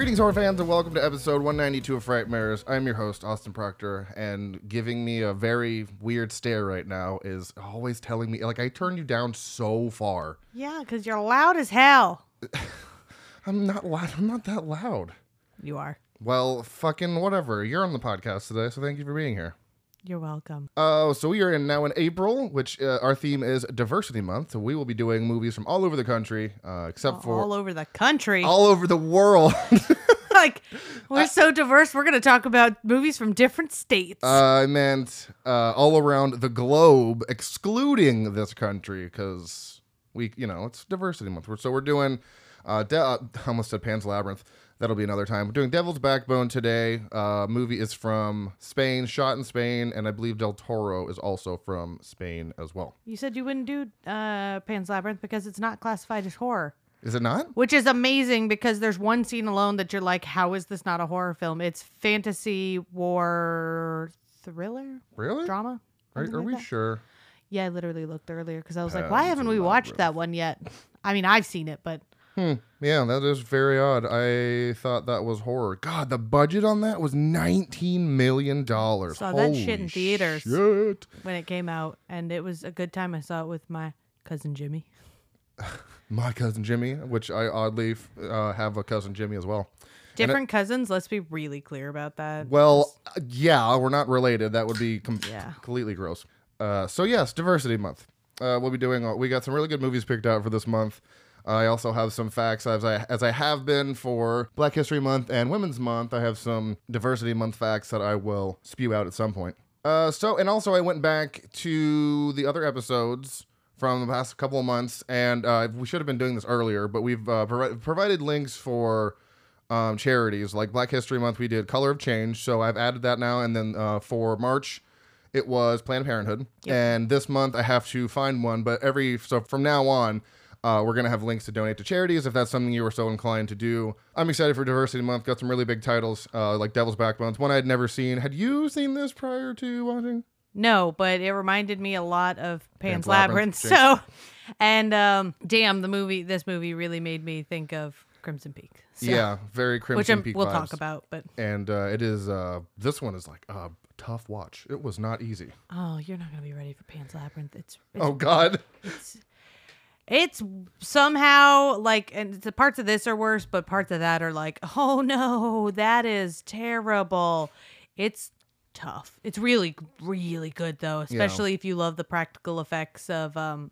Greetings, horror fans, and welcome to episode 192 of Frightmares. I'm your host, Austin Proctor, and giving me a very weird stare right now is always telling me, like, I turned you down so far. Yeah, because you're loud as hell. I'm not loud. I'm not that loud. You are. Well, fucking whatever. You're on the podcast today, so thank you for being here. You're welcome. Uh, so we are in now in April, which uh, our theme is Diversity Month. So we will be doing movies from all over the country, uh, except for all over the country. all over the world. like we're so diverse. We're gonna talk about movies from different states. Uh, I meant uh, all around the globe, excluding this country, because we, you know, it's diversity month. So we're doing, uh, De- uh, I almost said Pan's Labyrinth. That'll be another time. We're doing Devil's Backbone today. Uh, movie is from Spain, shot in Spain, and I believe Del Toro is also from Spain as well. you said you wouldn't do uh, Pan's Labyrinth because it's not classified as horror, Is it not? which is amazing because there's one scene alone that you're like, how is this not a horror film? It's fantasy war thriller Really? drama. Are, are like we that. sure? Yeah, I literally looked earlier because I was like, why haven't we watched Labyrinth. that one yet? I mean, I've seen it, but Yeah, that is very odd. I thought that was horror. God, the budget on that was nineteen million dollars. Saw that shit in theaters. Shit. when it came out, and it was a good time. I saw it with my cousin Jimmy. My cousin Jimmy, which I oddly uh, have a cousin Jimmy as well. Different cousins. Let's be really clear about that. Well, uh, yeah, we're not related. That would be com- Yeah. completely gross. Uh, so yes, diversity month. Uh, we'll be doing. Uh, we got some really good movies picked out for this month. I also have some facts as I as I have been for Black History Month and Women's Month. I have some diversity month facts that I will spew out at some point. Uh, so and also I went back to the other episodes from the past couple of months, and uh, we should have been doing this earlier, but we've uh, provi- provided links for um, charities like Black History Month. We did Color of Change, so I've added that now. And then uh, for March, it was Planned Parenthood, and this month I have to find one. But every so from now on, uh, we're gonna have links to donate to charities if that's something you were so inclined to do. I'm excited for Diversity Month. Got some really big titles uh, like Devil's Backbones, one I had never seen. Had you seen this prior to watching? no, but it reminded me a lot of Pan's, Pan's Labyrinth, Labyrinth. So, and um, damn, the movie. This movie really made me think of Crimson Peak. So, yeah, very Crimson which I'm, Peak we'll vibes. talk about. But And uh, it is uh, this one is like a tough watch. It was not easy. oh, you're not gonna be ready for Pan's Labyrinth. It's it's Oh God. it's somehow like and the parts of this are worse but parts of that are like oh no that is terrible it's tough it's really really good though especially if you love the practical effects of um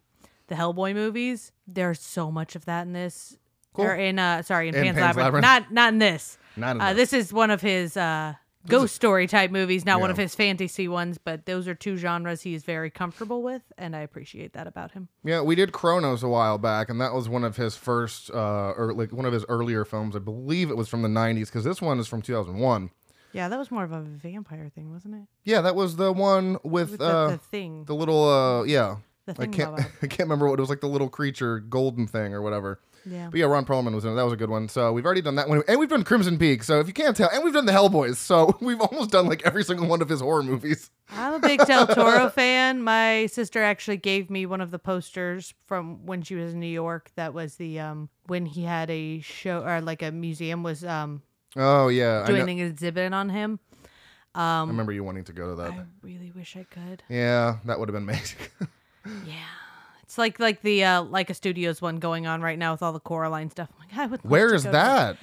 the hellboy movies there's so much of that in this Cool. or in uh sorry in, In Pan's, Pan's Labyrinth. Labyrinth. not not in this Not in uh, this. this is one of his uh ghost story type movies not one of his fantasy ones but those are two genres he is very comfortable with and i appreciate that about him Yeah, we did Cronos a while back, and that was one of his first, uh, or like one of his earlier films. I believe it was from the '90s because this one is from 2001. Yeah, that was more of a vampire thing, wasn't it? Yeah, that was the one with, With uh, the, the thing. the little, uh, yeah. The I can't, I can't remember what it was like. The little creature, golden thing or whatever. Yeah. But yeah, Ron Perlman was in it. That was a good one. So we've already done that one, and we've done Crimson Peak. So if you can't tell, and we've done the Hellboys. So we've almost done like every single one of his horror movies. I'm a big Del Toro fan. My sister actually gave me one of the posters from when she was in New York. That was the um when he had a show or like a museum was um Oh yeah, doing an exhibit on him. Um, I remember you wanting to go to that. I really wish I could. Yeah, that would have been amazing. Yeah. It's like like the uh Laika studios one going on right now with all the Coraline stuff. I'm like, I would Where is Where to is go to that?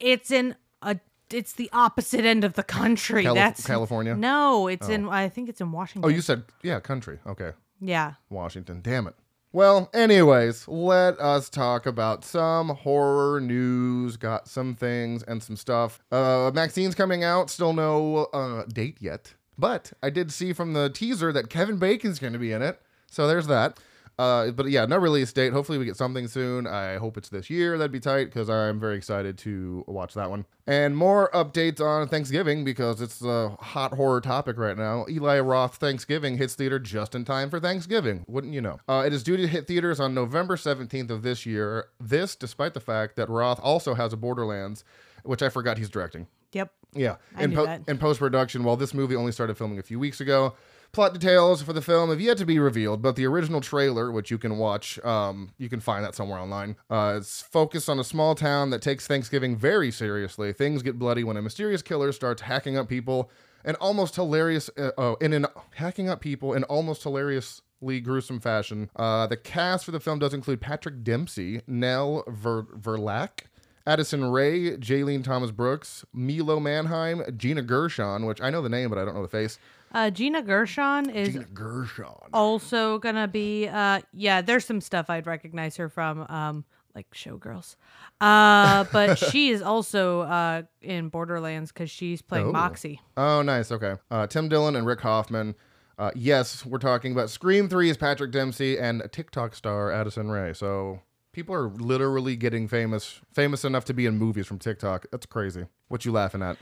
It's in a it's the opposite end of the country. Calif- That's California? No, it's in I think it's in Washington. Oh, you said yeah, country. Okay. Yeah. Washington. Damn it. Well, anyways, let us talk about some horror news. Got some things and some stuff. Uh, MaXXXine's coming out. Still no uh, date yet. But I did see from the teaser that Kevin Bacon's going to be in it. So there's that. Uh, but yeah, no release date. Hopefully we get something soon. I hope it's this year. That'd be tight because I'm very excited to watch that one. And more updates on Thanksgiving because it's a hot horror topic right now. Eli Roth Thanksgiving hits theater just in time for Thanksgiving. Wouldn't you know? Uh, it is due to hit theaters on November 17th of this year. This, despite the fact that Roth also has a Borderlands, which I forgot he's directing. Yep. Yeah, I in, that. in post production. While this movie only started filming a few weeks ago, Plot details for the film have yet to be revealed, but the original trailer, which you can watch, um, you can find that somewhere online, uh, it's focused on a small town that takes Thanksgiving very seriously. Things get bloody when a mysterious killer starts hacking up people and almost hilarious, uh, oh, in an hacking up people in almost hilariously gruesome fashion. Uh, the cast for the film does include Patrick Dempsey, Nell Ver- Verlaque. Addison Rae, Jalen Thomas Brooks, Milo Manheim, Gina Gershon, which I know the name, but I don't know the face. Uh, Gina Gershon is Gina Gershon. also gonna be. Uh, yeah, there's some stuff I'd recognize her from, um, like Showgirls. Uh, but she is also uh in Borderlands because she's playing Oh. Moxie. Oh, nice. Okay. Uh, Tim Dillon and Rick Hoffman. Uh, yes, we're talking about Scream 3 is Patrick Dempsey and TikTok star Addison Rae. So people are literally getting famous, famous enough to be in movies from TikTok. That's crazy. What you laughing at?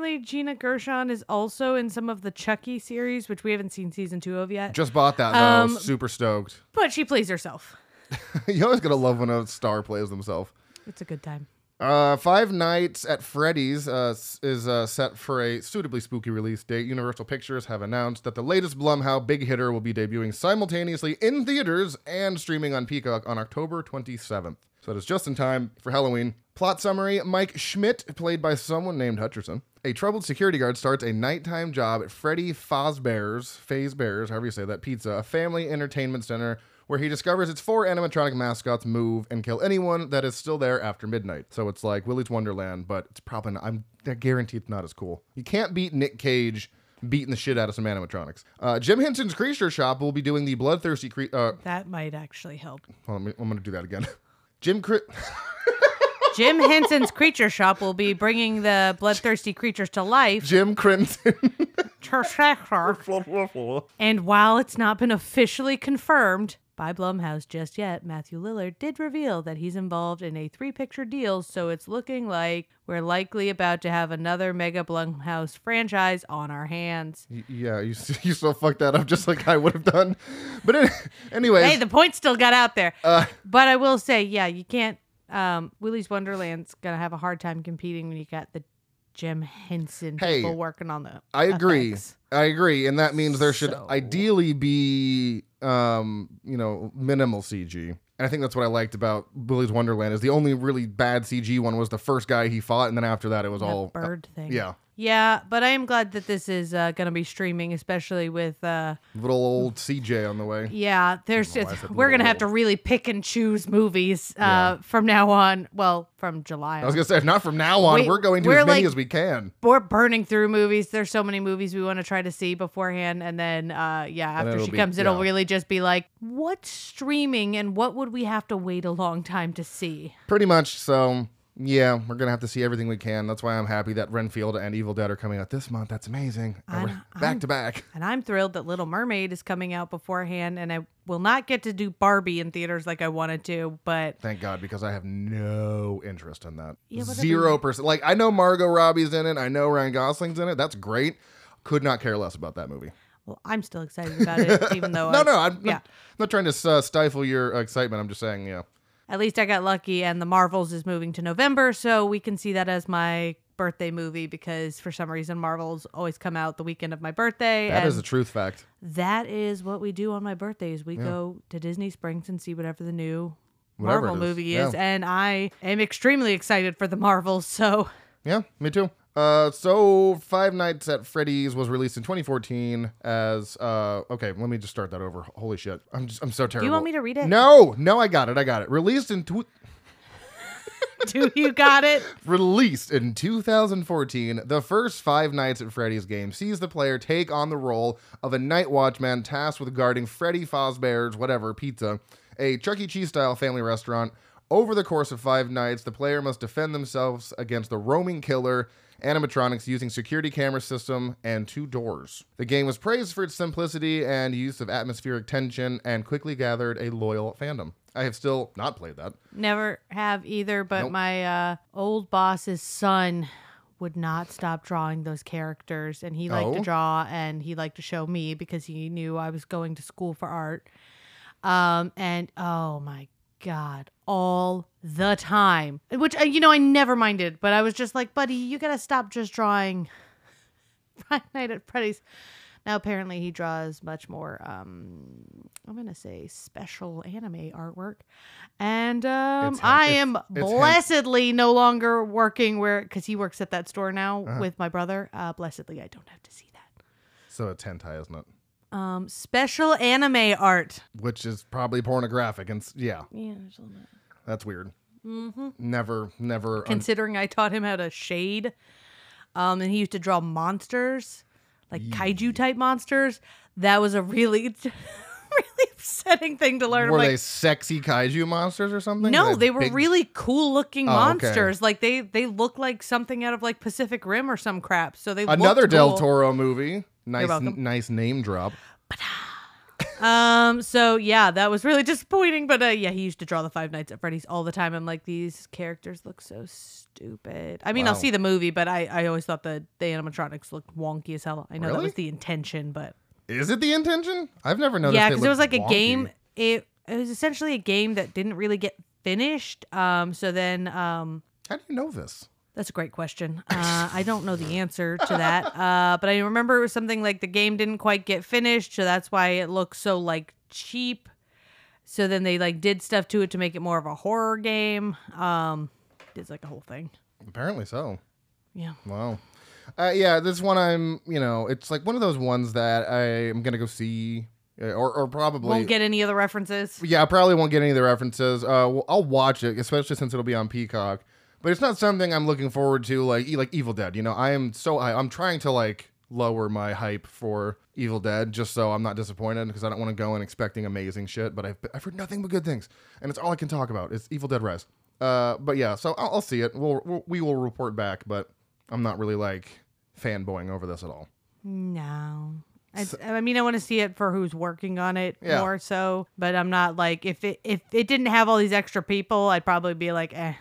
Apparently, Gina Gershon is also in some of the Chucky series, which we haven't seen season two of yet. Just bought that though. Um, Super stoked. But she plays herself. you always gotta love when a star plays themselves. It's a good time. Uh, Five Nights at Freddy's uh, is uh, set for a suitably spooky release date. Universal Pictures have announced that the latest Blumhouse big hitter will be debuting simultaneously in theaters and streaming on Peacock on October 27th. So that is just in time for Halloween. Plot summary Mike Schmidt, played by someone named Hutcherson, a troubled security guard, starts a nighttime job at Freddy Fazbear's, Fazbear's, however you say that, pizza, a family entertainment center where he discovers its four animatronic mascots move and kill anyone that is still there after midnight. So it's like Willy's Wonderland, but it's probably not, I'm I guarantee it's not as cool. You can't beat Nick Cage beating the shit out of some animatronics. Uh, Jim Henson's Creature Shop will be doing the bloodthirsty cre- uh, That might actually help. let me- I'm gonna do that again. Jim Cri- Jim Henson's Creature Shop will be bringing the bloodthirsty creatures to life. Jim Crimson. And while it's not been officially confirmed by Blumhouse just yet, Matthew Lillard did reveal that he's involved in a three picture deal, so it's looking like we're likely about to have another mega Blumhouse franchise on our hands. Y- yeah, you you still fucked that up just like I would have done. But anyway. anyways, Hey, the point still got out there. Uh, but I will say, yeah, you can't. Um, Willy's Wonderland's gonna have a hard time competing when you got the Jim Henson Hey, people working on the. I agree. effects. I agree, and that means there should So- ideally be, um, you know, minimal CG. And I think that's what I liked about Willy's Wonderland is the only really bad CG one was the first guy he fought, and then after that it was That all bird thing. yeah, Yeah, but I am glad that this is uh, going to be streaming, especially with. Uh, little old CJ on the way. yeah, there's know why I just, we're going to have to really pick and choose movies uh, Yeah. from now on. Well, from July. I was gonna say, not from now on. We- we're going to we're as many like- as we can. We're burning through movies. There's so many movies we want to try to see beforehand, and then uh, yeah, after she be- comes, it'll really just be like, what's streaming, and what would we have to wait a long time to see? Pretty much. So yeah, we're gonna have to see everything we can. That's why I'm happy that Renfield and Evil Dead are coming out this month. That's amazing. And I'm- we're back to back. And I'm thrilled that Little Mermaid is coming out beforehand, and I will not get to do Barbie in theaters like I wanted to, but Thank God, because I have no interest in that. Yeah, whatever. Zero percent. Like I know Margot Robbie's in it. I know Ryan Gosling's in it. That's great. Could not care less about that movie. well, I'm still excited about it, even though No, I, no, I'm yeah. not, not trying to uh, stifle your excitement. I'm just saying, yeah. At least I got lucky, and the Marvels is moving to November, so we can see that as my birthday movie because for some reason Marvels always come out the weekend of my birthday. That is a truth fact. that is what we do on my birthdays. We go to Disney Springs and see whatever the new Whatever Marvel is, movie is, yeah. and I am extremely excited for the Marvels. So Yeah, me too. Uh, so Five Nights at Freddy's was released in 2014 as uh. Okay, let me just start that over. Holy shit, I'm just I'm so terrible. do you want me to read it? No, no, I got it. I got it. Released in tw- Do you got it? Released in 2014, the first Five Nights at Freddy's game sees the player take on the role of a night watchman tasked with guarding Freddy Fazbear's whatever pizza, a Chuck E. Cheese style family restaurant. Over the course of five nights, the player must defend themselves against the roaming killer, animatronics using security camera system, and two doors. The game was praised for its simplicity and use of atmospheric tension and quickly gathered a loyal fandom. I have still not played that. Never have either, but Nope. my uh, old boss's son would not stop drawing those characters and he liked to Oh. draw and he liked to show me because he knew I was going to school for art. Um and oh my god, all the time. Which uh, you know I never minded, but I was just like, "Buddy, you got to stop just drawing Friday Night at Freddy's." Now, apparently, he draws much more. Um, I'm gonna say special anime artwork, and um, It's. I am it's blessedly no longer working where because he works at that store now Uh-huh. with my brother. Uh, blessedly, I don't have to see that. So it's hentai, isn't it? Um, special anime art. Which is probably pornographic, and s- yeah, Yeah, there's a little bit. that's weird. Mm-hmm. Never, never. un- Considering I taught him how to shade, um, and he used to draw monsters, like kaiju type monsters. That was a really, really upsetting thing to learn. Were like, they sexy kaiju monsters or something? No, they were big- really cool looking Oh, okay. monsters. Like they they look like something out of like Pacific Rim or some crap. So they Another Del cool. Toro movie. Nice, welcome. nice name drop. Um. So yeah, that was really disappointing. But uh, yeah, he used to draw the Five Nights at Freddy's all the time. I'm like, these characters look so stupid. I mean, I'll see the movie, but I I always thought the the animatronics looked wonky as hell. I know that was the intention, but Is it the intention? I've never noticed. That. Yeah, because it was like a game. It it was essentially a game that didn't really get finished. Um. So then um. How do you know this? That's a great question. Uh, I don't know the answer to that, uh, but I remember it was something like the game didn't quite get finished, so that's why it looks so like cheap. So then they like did stuff to it to make it more of a horror game. Um, it's like a whole thing. Apparently so. Yeah. Wow. Uh, yeah, this one I'm, you know, it's like one of those ones that I am gonna go see, uh, or or probably Won't get any of the references. Yeah, I probably won't get any of the references. Uh, I'll watch it, especially since it'll be on Peacock. But it's not something I'm looking forward to, like like Evil Dead. You know, I am so I, I'm trying to like lower my hype for Evil Dead just so I'm not disappointed because I don't want to go in expecting amazing shit. But I've I've heard nothing but good things, and it's all I can talk about. It's Evil Dead Rise. Uh, but yeah, so I'll, I'll see it. We'll, we'll we will report back, but I'm not really like fanboying over this at all. No. I, I mean, I want to see it for who's working on it Yeah. more so, but I'm not like if it if it didn't have all these extra people, I'd probably be like, eh.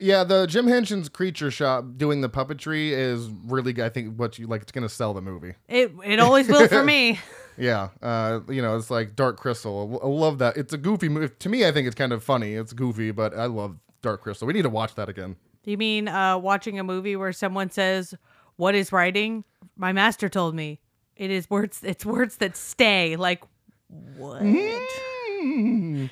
Yeah, the Jim Henson's Creature Shop doing the puppetry is really. I think, what you like. It's gonna sell the movie. It it always will for me. Yeah, uh, you know, it's like Dark Crystal. I love that. It's a goofy movie. To me, I think it's kind of funny. It's goofy, but I love Dark Crystal. We need to watch that again. You mean uh, watching a movie where someone says, "What is writing?" My master told me it is words. It's words that stay. Like what? Mm.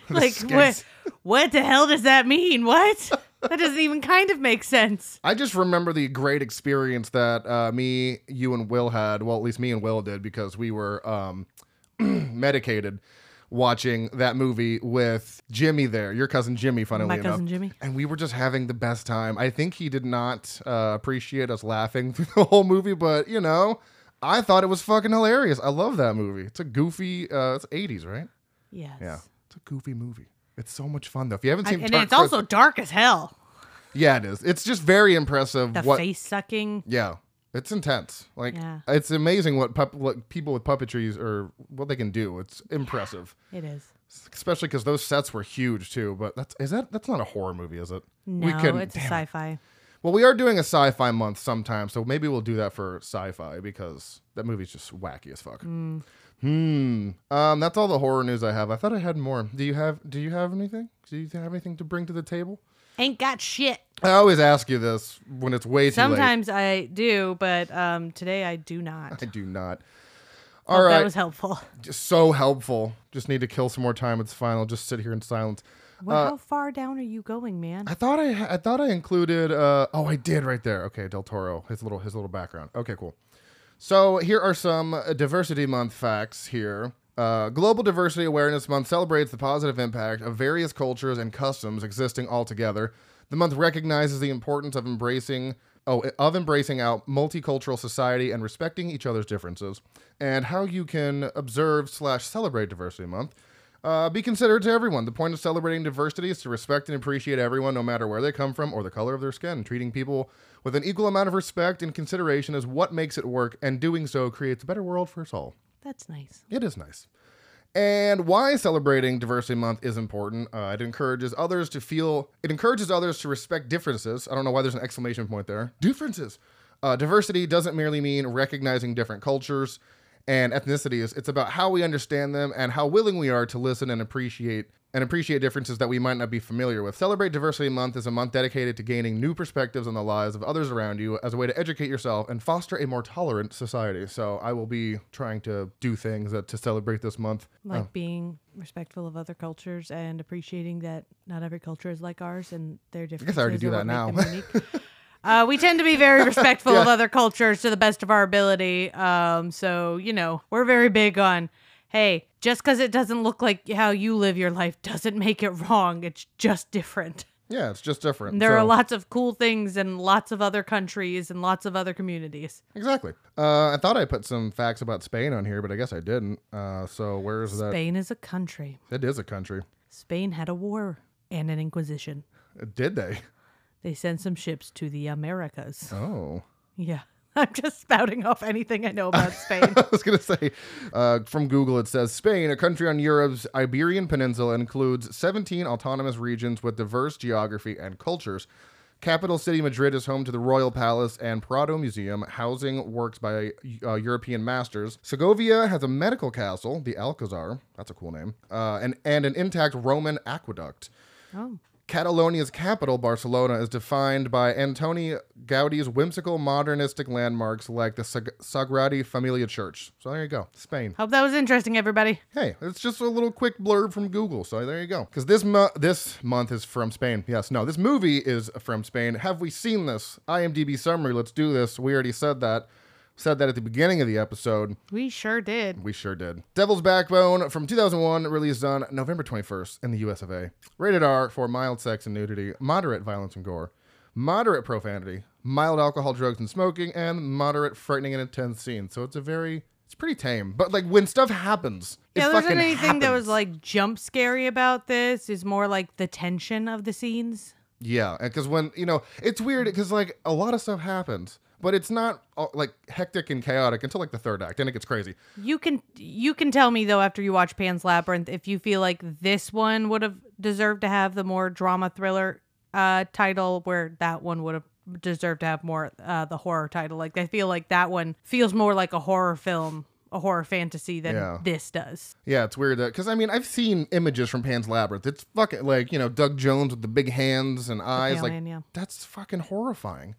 Like what? What the hell does that mean? What? That doesn't even kind of make sense. I just remember the great experience that uh, me, you, and Will had. Well, at least me and Will did because we were um, medicated watching that movie with Jimmy there, your cousin Jimmy, funnily My enough. cousin Jimmy. And we were just having the best time. I think he did not uh, appreciate us laughing through the whole movie, but you know, I thought it was fucking hilarious. I love that movie. It's a goofy, uh, it's 80s, right? Yes. Yeah. It's a goofy movie. It's so much fun though. If you haven't I- seen and Dark it's also dark as hell. Yeah, it is. It's just very impressive. The what face sucking. yeah, it's intense. Like Yeah. it's amazing what, pup- what people with puppetries or what they can do. It's impressive, It is. especially because those sets were huge too. But that's is that that's not a horror movie, is it? No, we couldn't. it's damn it. sci-fi. Well, we are doing a sci-fi month sometime, so maybe we'll do that for sci-fi because that movie's just wacky as fuck. Mm. Hmm. Um, that's all the horror news I have. I thought I had more. Do you have? Do you have anything? Do you have anything to bring to the table? Ain't got shit. I always ask you this when it's way too Sometimes I do, but um, today I do not. I do not. Hope All right. That was helpful. just so helpful. Just need to kill some more time. It's fine. I'll just sit here in silence. Well, Uh, how far down are you going, man? I thought I I thought I included uh oh I did right there. Okay, Del Toro, his little his little background. Okay, cool. So here are some uh, diversity month facts here. Uh, Global Diversity Awareness Month celebrates the positive impact of various cultures and customs existing all together. The month recognizes the importance of embracing oh of embracing out multicultural society and respecting each other's differences, and how you can observe slash celebrate Diversity Month. Uh, be considerate to everyone. The point of celebrating diversity is to respect and appreciate everyone, no matter where they come from or the color of their skin. Treating people with an equal amount of respect and consideration is what makes it work, and doing so creates a better world for us all. That's nice. It is nice. And why celebrating Diversity Month is important. Uh, it encourages others to feel. It encourages others to respect differences. I don't know why there's an exclamation point there. Differences. Uh, diversity doesn't merely mean recognizing different cultures and ethnicities. It's about how we understand them and how willing we are to listen and appreciate and appreciate differences that we might not be familiar with. Celebrate Diversity Month is a month dedicated to gaining new perspectives on the lives of others around you as a way to educate yourself and foster a more tolerant society. So I will be trying to do things that, to celebrate this month. Like being respectful of other cultures and appreciating that not every culture is like ours and their differences. I already do that now. make them unique. Uh, we tend to be very respectful of other cultures to the best of our ability. Um, so you know, we're very big on, hey, just because it doesn't look like how you live your life doesn't make it wrong. It's just different. Yeah, it's just different. There are lots of cool things in lots of other countries and lots of other communities. Exactly. Uh, I thought I put some facts about Spain on here, but I guess I didn't. Uh, so where's that? Spain is a country. It is a country. Spain had a war and an inquisition. Did they? They sent some ships to the Americas. Oh. Yeah. I'm just spouting off anything I know about Spain. I was going to say, uh, from Google, it says Spain, a country on Europe's Iberian Peninsula, includes 17 autonomous regions with diverse geography and cultures. Capital city Madrid is home to the Royal Palace and Prado Museum, housing works by uh, European masters. Segovia has a medical castle, the Alcazar, that's a cool name, uh, and, and an intact Roman aqueduct. oh. Catalonia's capital, Barcelona, is defined by Antoni Gaudi's whimsical modernistic landmarks like the Sag- Sagrada Familia Church. So there you go, Spain. Hope that was interesting, everybody. Hey, it's just a little quick blurb from Google. So there you go. Because this mo- this month is from Spain. Yes, no, this movie is from Spain. Have we seen this? IMDb summary. Let's do this. We already said that. Said that at the beginning of the episode. We sure did. We sure did. Devil's Backbone from 2001, released on November 21st in the US of A. Rated R for mild sex and nudity, moderate violence and gore, moderate profanity, mild alcohol, drugs, and smoking, and moderate frightening and intense scenes. So it's a very, it's pretty tame. But like when stuff happens, Yeah, there wasn't anything that was like jump scary about this. Is more like the tension of the scenes. Yeah, because when you know, it's weird because like a lot of stuff happens, but it's not uh, like hectic and chaotic until like the third act, then it gets crazy. You can you can tell me though after you watch Pan's Labyrinth if you feel like this one would have deserved to have the more drama thriller uh title where that one would have deserved to have more uh the horror title. Like I feel like that one feels more like a horror film, a horror fantasy than Yeah. this does. Yeah, it's weird because I mean I've seen images from Pan's Labyrinth. It's fucking like you know Doug Jones with the big hands and eyes. pale Like yeah. that's fucking horrifying.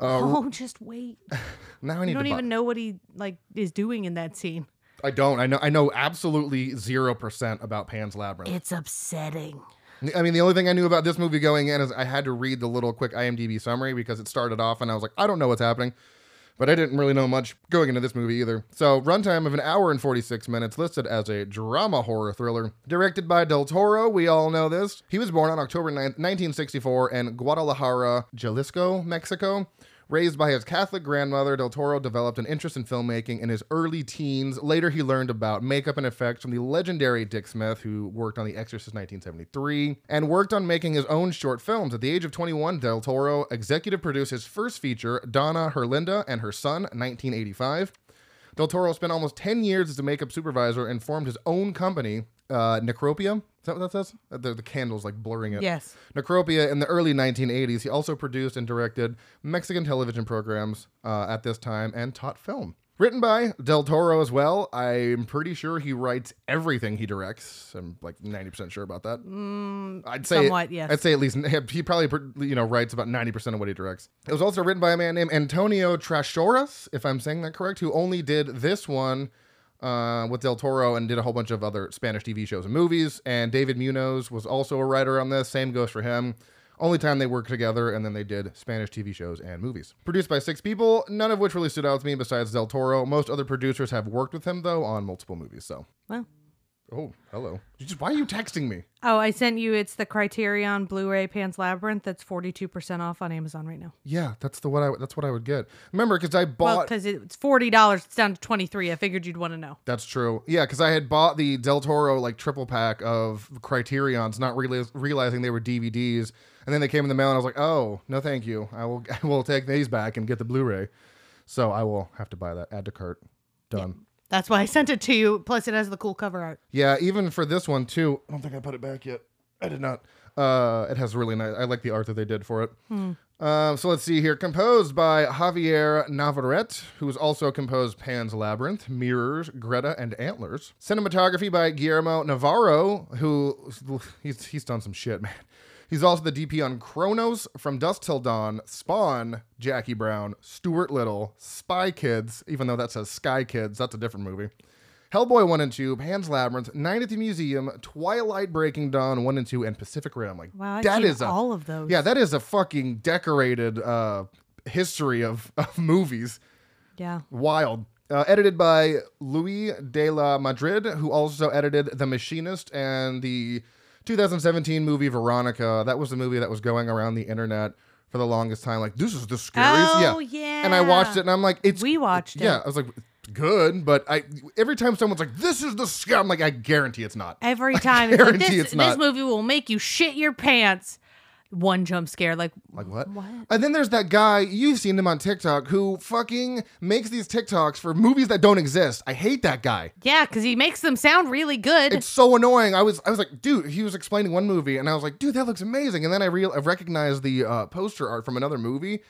Um, oh, just wait. Now I need You don't even know what he like is doing in that scene. I don't. I know. I know absolutely zero percent about Pan's Labyrinth. It's upsetting. I mean, the only thing I knew about this movie going in is I had to read the little quick IMDb summary because it started off and I was like, I don't know what's happening. But I didn't really know much going into this movie either. So, runtime of an hour and 46 minutes, listed as a drama horror thriller. Directed by Del Toro, we all know this. He was born on October 9th, 1964 in Guadalajara, Jalisco, Mexico. Raised by his Catholic grandmother, Del Toro developed an interest in filmmaking in his early teens. Later, he learned about makeup and effects from the legendary Dick Smith, who worked on The Exorcist 1973, and worked on making his own short films. At the age of 21, Del Toro executive produced his first feature, Doña Herlinda and Her Son, 1985. Del Toro spent almost 10 years as a makeup supervisor and formed his own company, uh, Necropia. Is that what that says? Uh, The, the candle's like blurring it. Yes. Necropia in the early 1980s. He also produced and directed Mexican television programs uh, at this time and taught film. Written by Del Toro as well. I'm pretty sure he writes everything he directs. I'm like 90% sure about that. I'd say somewhat, yes. I'd say at least he probably you know writes about 90% of what he directs. It was also written by a man named Antonio Trashorras, if I'm saying that correct, who only did this one uh, with Del Toro and did a whole bunch of other Spanish TV shows and movies. And David Munoz was also a writer on this. Same goes for him. Only time they worked together, and then they did Spanish TV shows and movies. Produced by six people, none of which really stood out to me besides Del Toro. Most other producers have worked with him, though, on multiple movies. So, Well. Oh, hello. You just, why are you texting me? Oh, I sent you. It's the Criterion Blu-ray Pan's Labyrinth. That's forty-two percent off on Amazon right now. Yeah, that's the what I that's what I would get. Remember, because I bought. because it's forty dollars. It's down to twenty-three. I figured you'd want to know. That's true. Yeah, because I had bought the Del Toro like triple pack of Criterion's, not reali- realizing they were DVDs, and then they came in the mail, and I was like, "Oh, no, thank you. I will, I will take these back and get the Blu-ray." So I will have to buy that. Add to cart. Done. That's why I sent it to you. Plus, it has the cool cover art. Yeah, even for this one too. I don't think I put it back yet. I did not. Uh, it has really nice. I like the art that they did for it. Um, so let's see here. Composed by Javier Navarrete, who has also composed Pan's Labyrinth, Mirrors, Greta, and Antlers. Cinematography by Guillermo Navarro, who he's he's done some shit, man. He's also the DP on Cronos, From Dusk Till Dawn, Spawn, Jackie Brown, Stuart Little, Spy Kids, even though that says Sky Kids, that's a different movie. Hellboy 1 and 2, Pan's Labyrinth, Night at the Museum, Twilight Breaking Dawn 1 and 2, and Pacific Rim. Like, Wow, that is a, all of those. yeah, that is a fucking decorated uh, history of, of movies. Yeah. Wild. Uh, edited by Luis de la Madrid, who also edited The Machinist and the 2017 movie Veronica. That was the movie that was going around the internet for the longest time. Like, this is the scariest. Oh, yeah. And I watched it and I'm like, it's. We watched it. Yeah, I was like, good, but I every time someone's like, this is the scare, I'm like, I guarantee it's not. Every time it's like, guarantee this, it's not. this movie will make you shit your pants. One jump scare, like Like what? What? And then there's that guy, you've seen him on TikTok, who fucking makes these TikToks for movies that don't exist. I hate that guy. yeah, because he makes them sound really good. It's so annoying. I was I was like, dude, he was explaining one movie and I was like, dude, that looks amazing. And then I real I recognized the uh, poster art from another movie.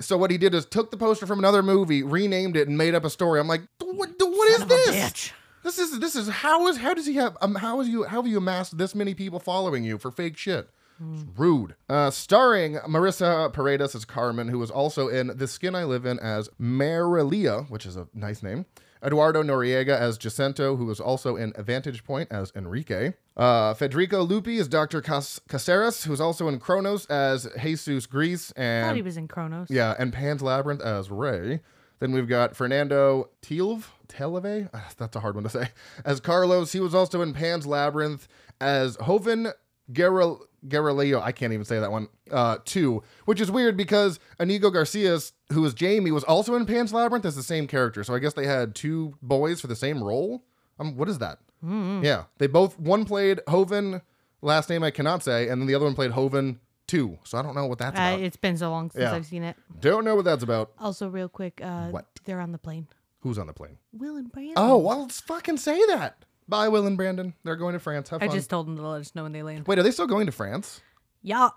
So what he did is took the poster from another movie, renamed it, and made up a story. I'm like, what, what is Son of a this? bitch. This is this is how is how does he have um how is you how have you amassed this many people following you for fake shit? It's rude. Uh, starring Marisa Paredes as Carmen, who was also in The Skin I Live In as Marilia, which is a nice name. Eduardo Noriega as Jacinto, who was also in Vantage Point as Enrique. Uh, Federico Luppi as Dr. Cas- Caceres, who was also in Cronos as Jesus Grease. And, I thought he was in Cronos. yeah, and Pan's Labyrinth as Ray. Then we've got Fernando Tilve, Televe, Ah, that's a hard one to say, as Carlos. He was also in Pan's Labyrinth as Joven Guerrero. Guerrero, I can't even say that one. Uh, two, which is weird because Inigo Garcias, who was Jamie, was also in Pan's Labyrinth as the same character. So I guess they had two boys for the same role. Um, what is that? Yeah, they both one played Hoven, last name I cannot say, and then the other one played Hoven two. So I don't know what that's Uh, about. it's been so long since Yeah. I've seen it. Don't know what that's about. Also, real quick, uh, What? they're on the plane. Who's on the plane? Will and Brandon. Oh, well, let's fucking say that. Bye, Will and Brandon. They're going to France. Have fun. I just told them to let us know when they land. Wait, are they still going to France? Yeah.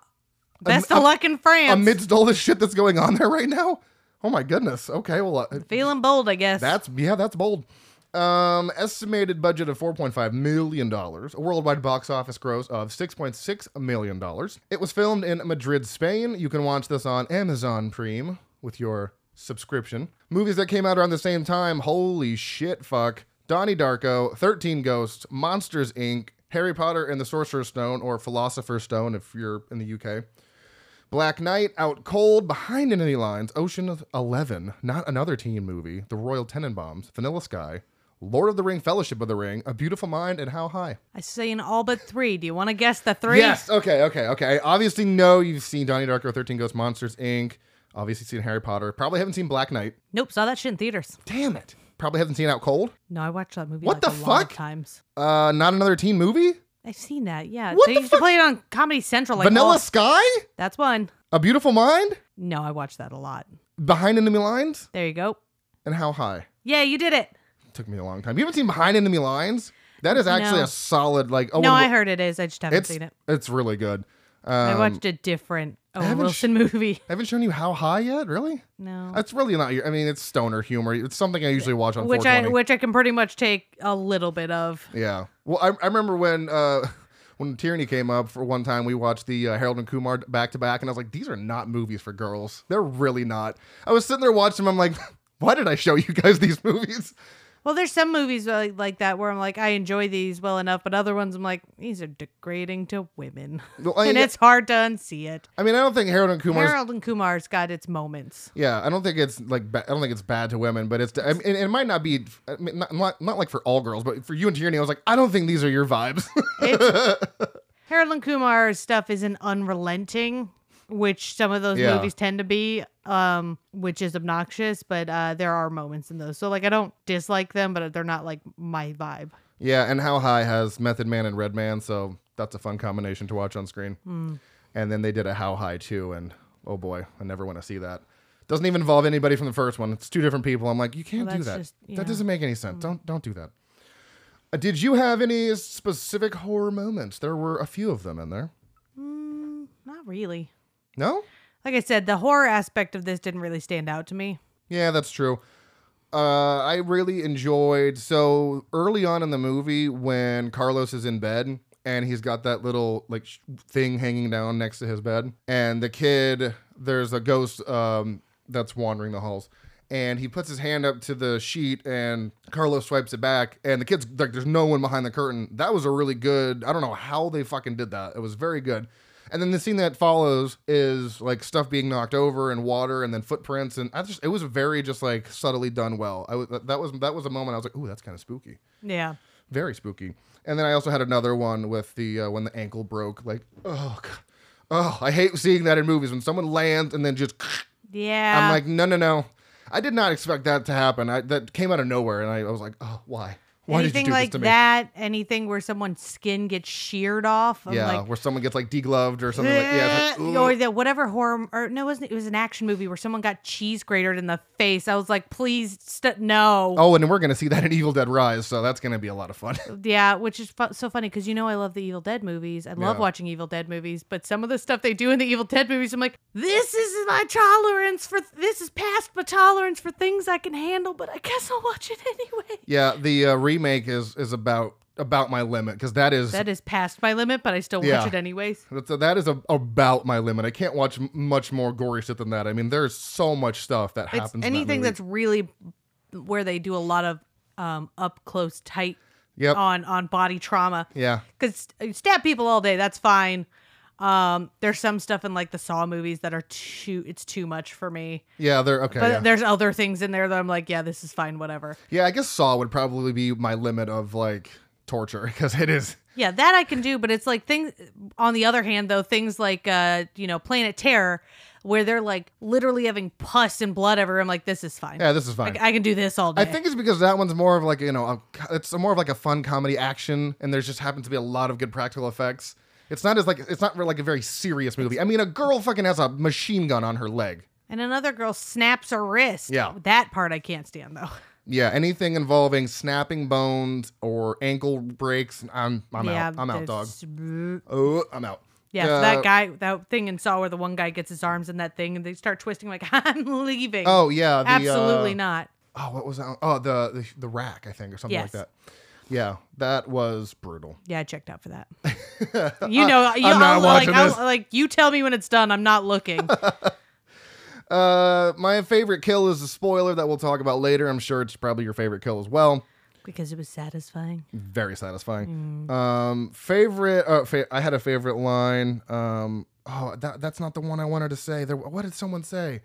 Best am- of luck in France. Amidst all the shit that's going on there right now? Oh my goodness. Okay, well, uh, Feeling bold, I guess. that's, yeah, that's bold. Um, estimated budget of $4.5 million, a worldwide box office gross of $6.6 million. It was filmed in Madrid, Spain. You can watch this on Amazon Prime with your subscription. Movies that came out around the same time, holy shit, fuck. Donnie Darko, 13 Ghosts, Monsters Inc., Harry Potter and the Sorcerer's Stone, or Philosopher's Stone if you're in the UK. Black Knight, Out Cold, Behind Enemy Lines, Ocean 11, not another teen movie, The Royal Tenenbaums, Vanilla Sky, Lord of the Ring, Fellowship of the Ring, A Beautiful Mind, and How High. I say in all but three. Do you want to guess the three? Yes, okay, okay, okay. I obviously know you've seen Donnie Darko, 13 Ghosts, Monsters Inc., obviously seen Harry Potter, probably haven't seen Black Knight. Nope. Saw that shit in theaters. Damn it. Probably haven't seen Out Cold. No, I watched that movie What like the a lot of fuck? times. Uh, not another teen movie? I've seen that. Yeah. What they the used fuck? to play it on Comedy Central. Like Vanilla all- Sky? That's one. A Beautiful Mind? No, I watched that a lot. Behind Enemy Lines? There you go. And How High? Yeah, you did it. Took me a long time. You haven't seen Behind Enemy Lines? That is actually No. a solid like. Oh, no, I heard it is. I just haven't seen it. it's really good. Um, I watched a different Owen haven't Wilson movie. I haven't shown you How High yet. Really? No. That's really not your. I mean, it's stoner humor. It's something I usually watch on Which I which I can pretty much take a little bit of. yeah. Well, I, I remember when uh when Tierney came up for one time, we watched the uh, Harold and Kumar back to back, and I was like, these are not movies for girls. They're really not. I was sitting there watching them. I'm like, why did I show you guys these movies? Well, there's some movies like, like that where I'm like, I enjoy these well enough, but other ones I'm like, these are degrading to women, Well, I- and it's hard to unsee it. I mean, I don't think Harold and Kumar. Harold and Kumar's got its moments. Yeah, I don't think it's like ba- I don't think it's bad to women, but it's I mean, it, it might not be I mean, not, not not like for all girls, but for you and Tierney, I was like, I don't think these are your vibes. Harold and Kumar's stuff isn't unrelenting, which some of those Yeah. movies tend to be, um, which is obnoxious. But uh, there are moments in those, so like I don't dislike them, but they're not like my vibe. yeah, and How High has Method Man and Redman, so that's a fun combination to watch on screen. And then they did a How High too, and oh boy, I never want to see that. Doesn't even involve anybody from the first one. It's two different people. I'm like, you can't Well, do that. just- yeah. That doesn't make any sense. Don't don't do that. Uh, Did you have any specific horror moments? There were a few of them in there. Mm, Not really. No? Like I said, the horror aspect of this didn't really stand out to me. Yeah, that's true. Uh, I really enjoyed so early on in the movie when Carlos is in bed and he's got that little like sh- thing hanging down next to his bed, and the kid there's a ghost um, that's wandering the halls, and he puts his hand up to the sheet and Carlos swipes it back, and the kid's like, "There's no one behind the curtain." That was a really good. I don't know how they fucking did that. It was very good. And then the scene that follows is like stuff being knocked over and water and then footprints and I just it was very just like subtly done well. I was that was that was a moment I was like, "Ooh, that's kind of spooky." Yeah. Very spooky. And then I also had another one with the uh, when the ankle broke like, "Oh god. Oh, I hate seeing that in movies when someone lands and then just Yeah. I'm like, "No, no, no." I did not expect that to happen. I, that came out of nowhere and I, I was like, "Oh, why? Why anything did you do like this to me?" that, anything where someone's skin gets sheared off. I'm yeah, like, where someone gets like degloved or something like yeah, like, or the whatever horror or no, it wasn't it was an action movie where someone got cheese grated in the face. I was like, please st- no. Oh, and we're gonna see that in Evil Dead Rise, so that's gonna be a lot of fun. Yeah, which is fu- so funny because you know I love the Evil Dead movies. I love Yeah. watching Evil Dead movies, but some of the stuff they do in the Evil Dead movies, I'm like, this is my tolerance for this is past my tolerance for things I can handle, but I guess I'll watch it anyway. yeah, the uh, remake is is about about my limit because that is That is past my limit, but I still watch Yeah. it anyways. that's that is a, about my limit. I can't watch m- much more gory shit than that. I mean, there's so much stuff that It's happens. in that anything movie. that's really where they do a lot of um, up close, tight yep, on on body trauma. yeah, because stab people all day that's fine um there's some stuff in like the saw movies that are too it's too much for me yeah. They're okay. but yeah. there's other things in there that i'm like yeah this is fine whatever yeah, I guess Saw would probably be my limit of like torture because it is. yeah that i can do but it's like things on the other hand though things like uh you know planet terror where they're like literally having pus and blood everywhere i'm like this is fine Yeah, this is fine. I, I can do this all day I think it's because that one's more of like you know a, it's more of like a fun comedy action, and there's just happens to be a lot of good practical effects. It's not as like it's not like a very serious movie. I mean, a girl fucking has a machine gun on her leg. and another girl snaps her wrist Yeah. that part i can't stand though Yeah, anything involving snapping bones or ankle breaks, I'm I'm yeah out. I'm out, dog. Oh, I'm out. Yeah, so Uh, that guy, that thing in Saw where the one guy gets his arms in that thing and they start twisting, like, I'm leaving. Oh yeah, the, Absolutely uh, not. Oh, what was that? Oh, the the, the rack, I think, or something like that. Yeah, that was brutal. Yeah, I checked out for that. you know, you, I'm not I'll, like, watching I'll, like, you tell me when it's done. I'm not looking. Uh, my favorite kill is a spoiler that we'll talk about later. I'm sure it's probably your favorite kill as well. because it was satisfying. Very satisfying. Mm. Um, favorite. Uh, fa- I had a favorite line. Um, oh, that that's not the one I wanted to say. There. What did someone say?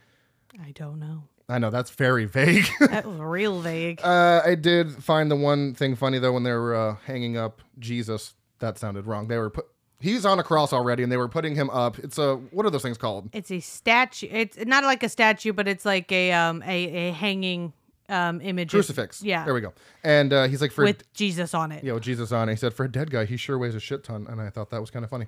I don't know. I know that's very vague. That was real vague. uh, I did find the one thing funny though when they were uh, hanging up Jesus. That sounded wrong. They were put. He's on a cross already, and they were putting him up. It's a what are those things called? it's a statue. It's not like a statue, but it's like a um a, a hanging um image. Crucifix. Yeah. There we go. And uh, he's like for with Jesus on it. Yeah, know, Jesus on it. He said, for a dead guy, he sure weighs a shit ton. And I thought that was kind of funny.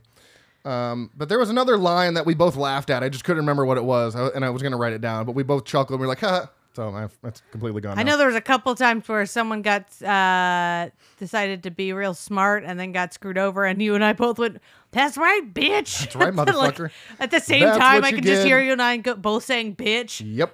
Um, but there was another line that we both laughed at. I just couldn't remember what it was. I, and I was going to write it down, but we both chuckled and we were like, ha. So that's completely gone. I now. know there was a couple times where someone got uh decided to be real smart and then got screwed over, and you and I both went, "That's right, bitch." That's right, motherfucker. at the same That's time, I could just hear you and I go, both saying "bitch." Yep.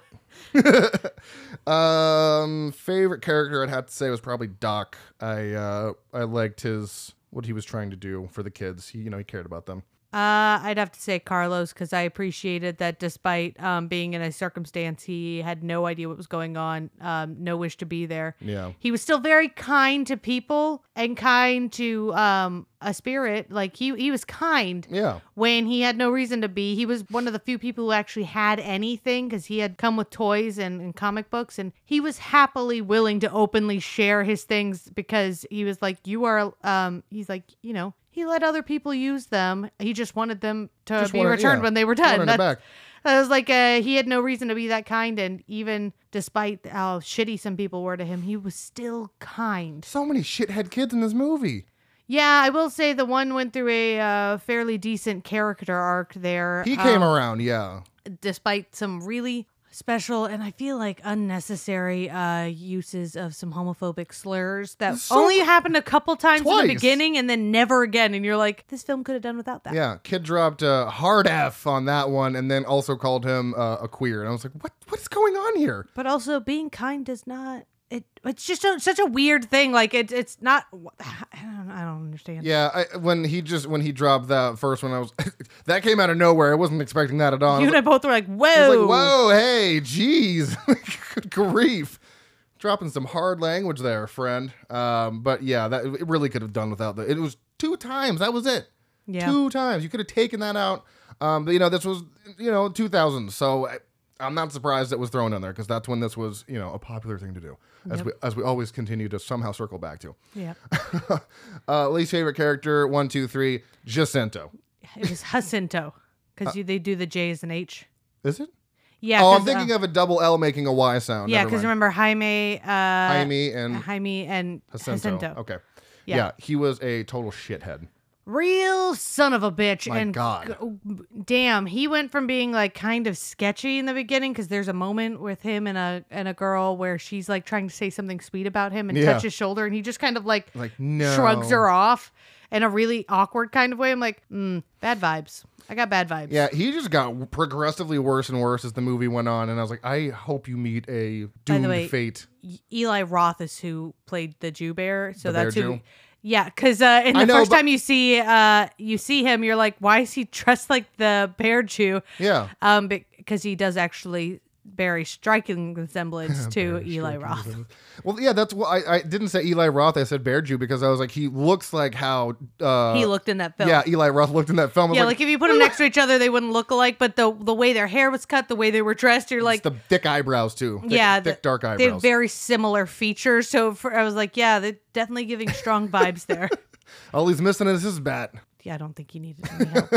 um, favorite character I'd have to say was probably Doc. I uh, I liked his what he was trying to do for the kids. He you know he cared about them. Uh, I'd have to say Carlos because I appreciated that despite um, being in a circumstance he had no idea what was going on, um, no wish to be there. Yeah. He was still very kind to people and kind to um, a spirit. Like he he was kind. Yeah. when he had no reason to be. He was one of the few people who actually had anything because he had come with toys and, and comic books, and he was happily willing to openly share his things because he was like, "You are," um, he's like, you know, he let other people use them. He just wanted them to Just be wanted- returned yeah, when they were done. it That's- back. I was like, uh, he had no reason to be that kind, and even despite how shitty some people were to him, he was still kind. So many shithead kids in this movie. Yeah, I will say the one went through a uh, fairly decent character arc there. He came um, around. Yeah. despite some really special and I feel like unnecessary uh, uses of some homophobic slurs that So- only happened a couple times in the beginning and then never again. And you're like, this film could have done without that. Yeah, kid dropped a hard F on that one, and then also called him uh, a queer. And I was like, what? What is going on here? But also, being kind does not. It, it's just a, such a weird thing. Like it, it's not. I don't, I don't understand. Yeah, I, when he just when he dropped that first one, I was that came out of nowhere. I wasn't expecting that at all. You and I both were like, "Whoa, like, whoa, hey, jeez, good grief, dropping some hard language there, friend. Um, but yeah, that it really could have done without that. It was two times. That was it. Yeah. Two times. You could have taken that out. Um, but you know, this was you know 2000, so I, I'm not surprised it was thrown in there because that's when this was you know a popular thing to do, as Yep. we as we always continue to somehow circle back to. Yeah, uh, least favorite character one, two, three, Jacinto. it was Jacinto because they do the J as an H. Is it? Yeah. oh, I'm thinking uh, of a double L making a Y sound. yeah, because remember Jaime, uh, Jaime and Jaime and Jacinto. Jacinto. Okay. Yeah. Yeah. he was a total shithead. Real son of a bitch. My and God. g- damn, he went from being like kind of sketchy in the beginning because there's a moment with him and a and a girl where she's like trying to say something sweet about him and Yeah. touch his shoulder and he just kind of like Like no. shrugs her off in a really awkward kind of way. I'm like, mm, bad vibes. I got bad vibes. Yeah, he just got progressively worse and worse as the movie went on, and I was like, I hope you meet a doomed way, fate. Eli Roth is who played the Jew bear, so The bear that's who. Jew? Yeah, because uh, in the know, first but- time you see uh you see him, you're like, why is he dressed like the bear Jew? Yeah. Um, because he does actually a striking resemblance to Eli Roth. resemblance. Well, yeah, that's what I, I didn't say Eli Roth. I said Bear Jew because I was like, he looks like how uh, he looked in that film. Yeah, Eli Roth looked in that film. Yeah, like, like, if you put them next to each other, they wouldn't look alike. But the the way their hair was cut, the way they were dressed, you're like, the thick eyebrows too. Thick, yeah, thick the- dark eyebrows. They have very similar features. So for, I was like, yeah, they're definitely giving strong vibes there. All he's missing is his bat. Yeah, I don't think he needed any help.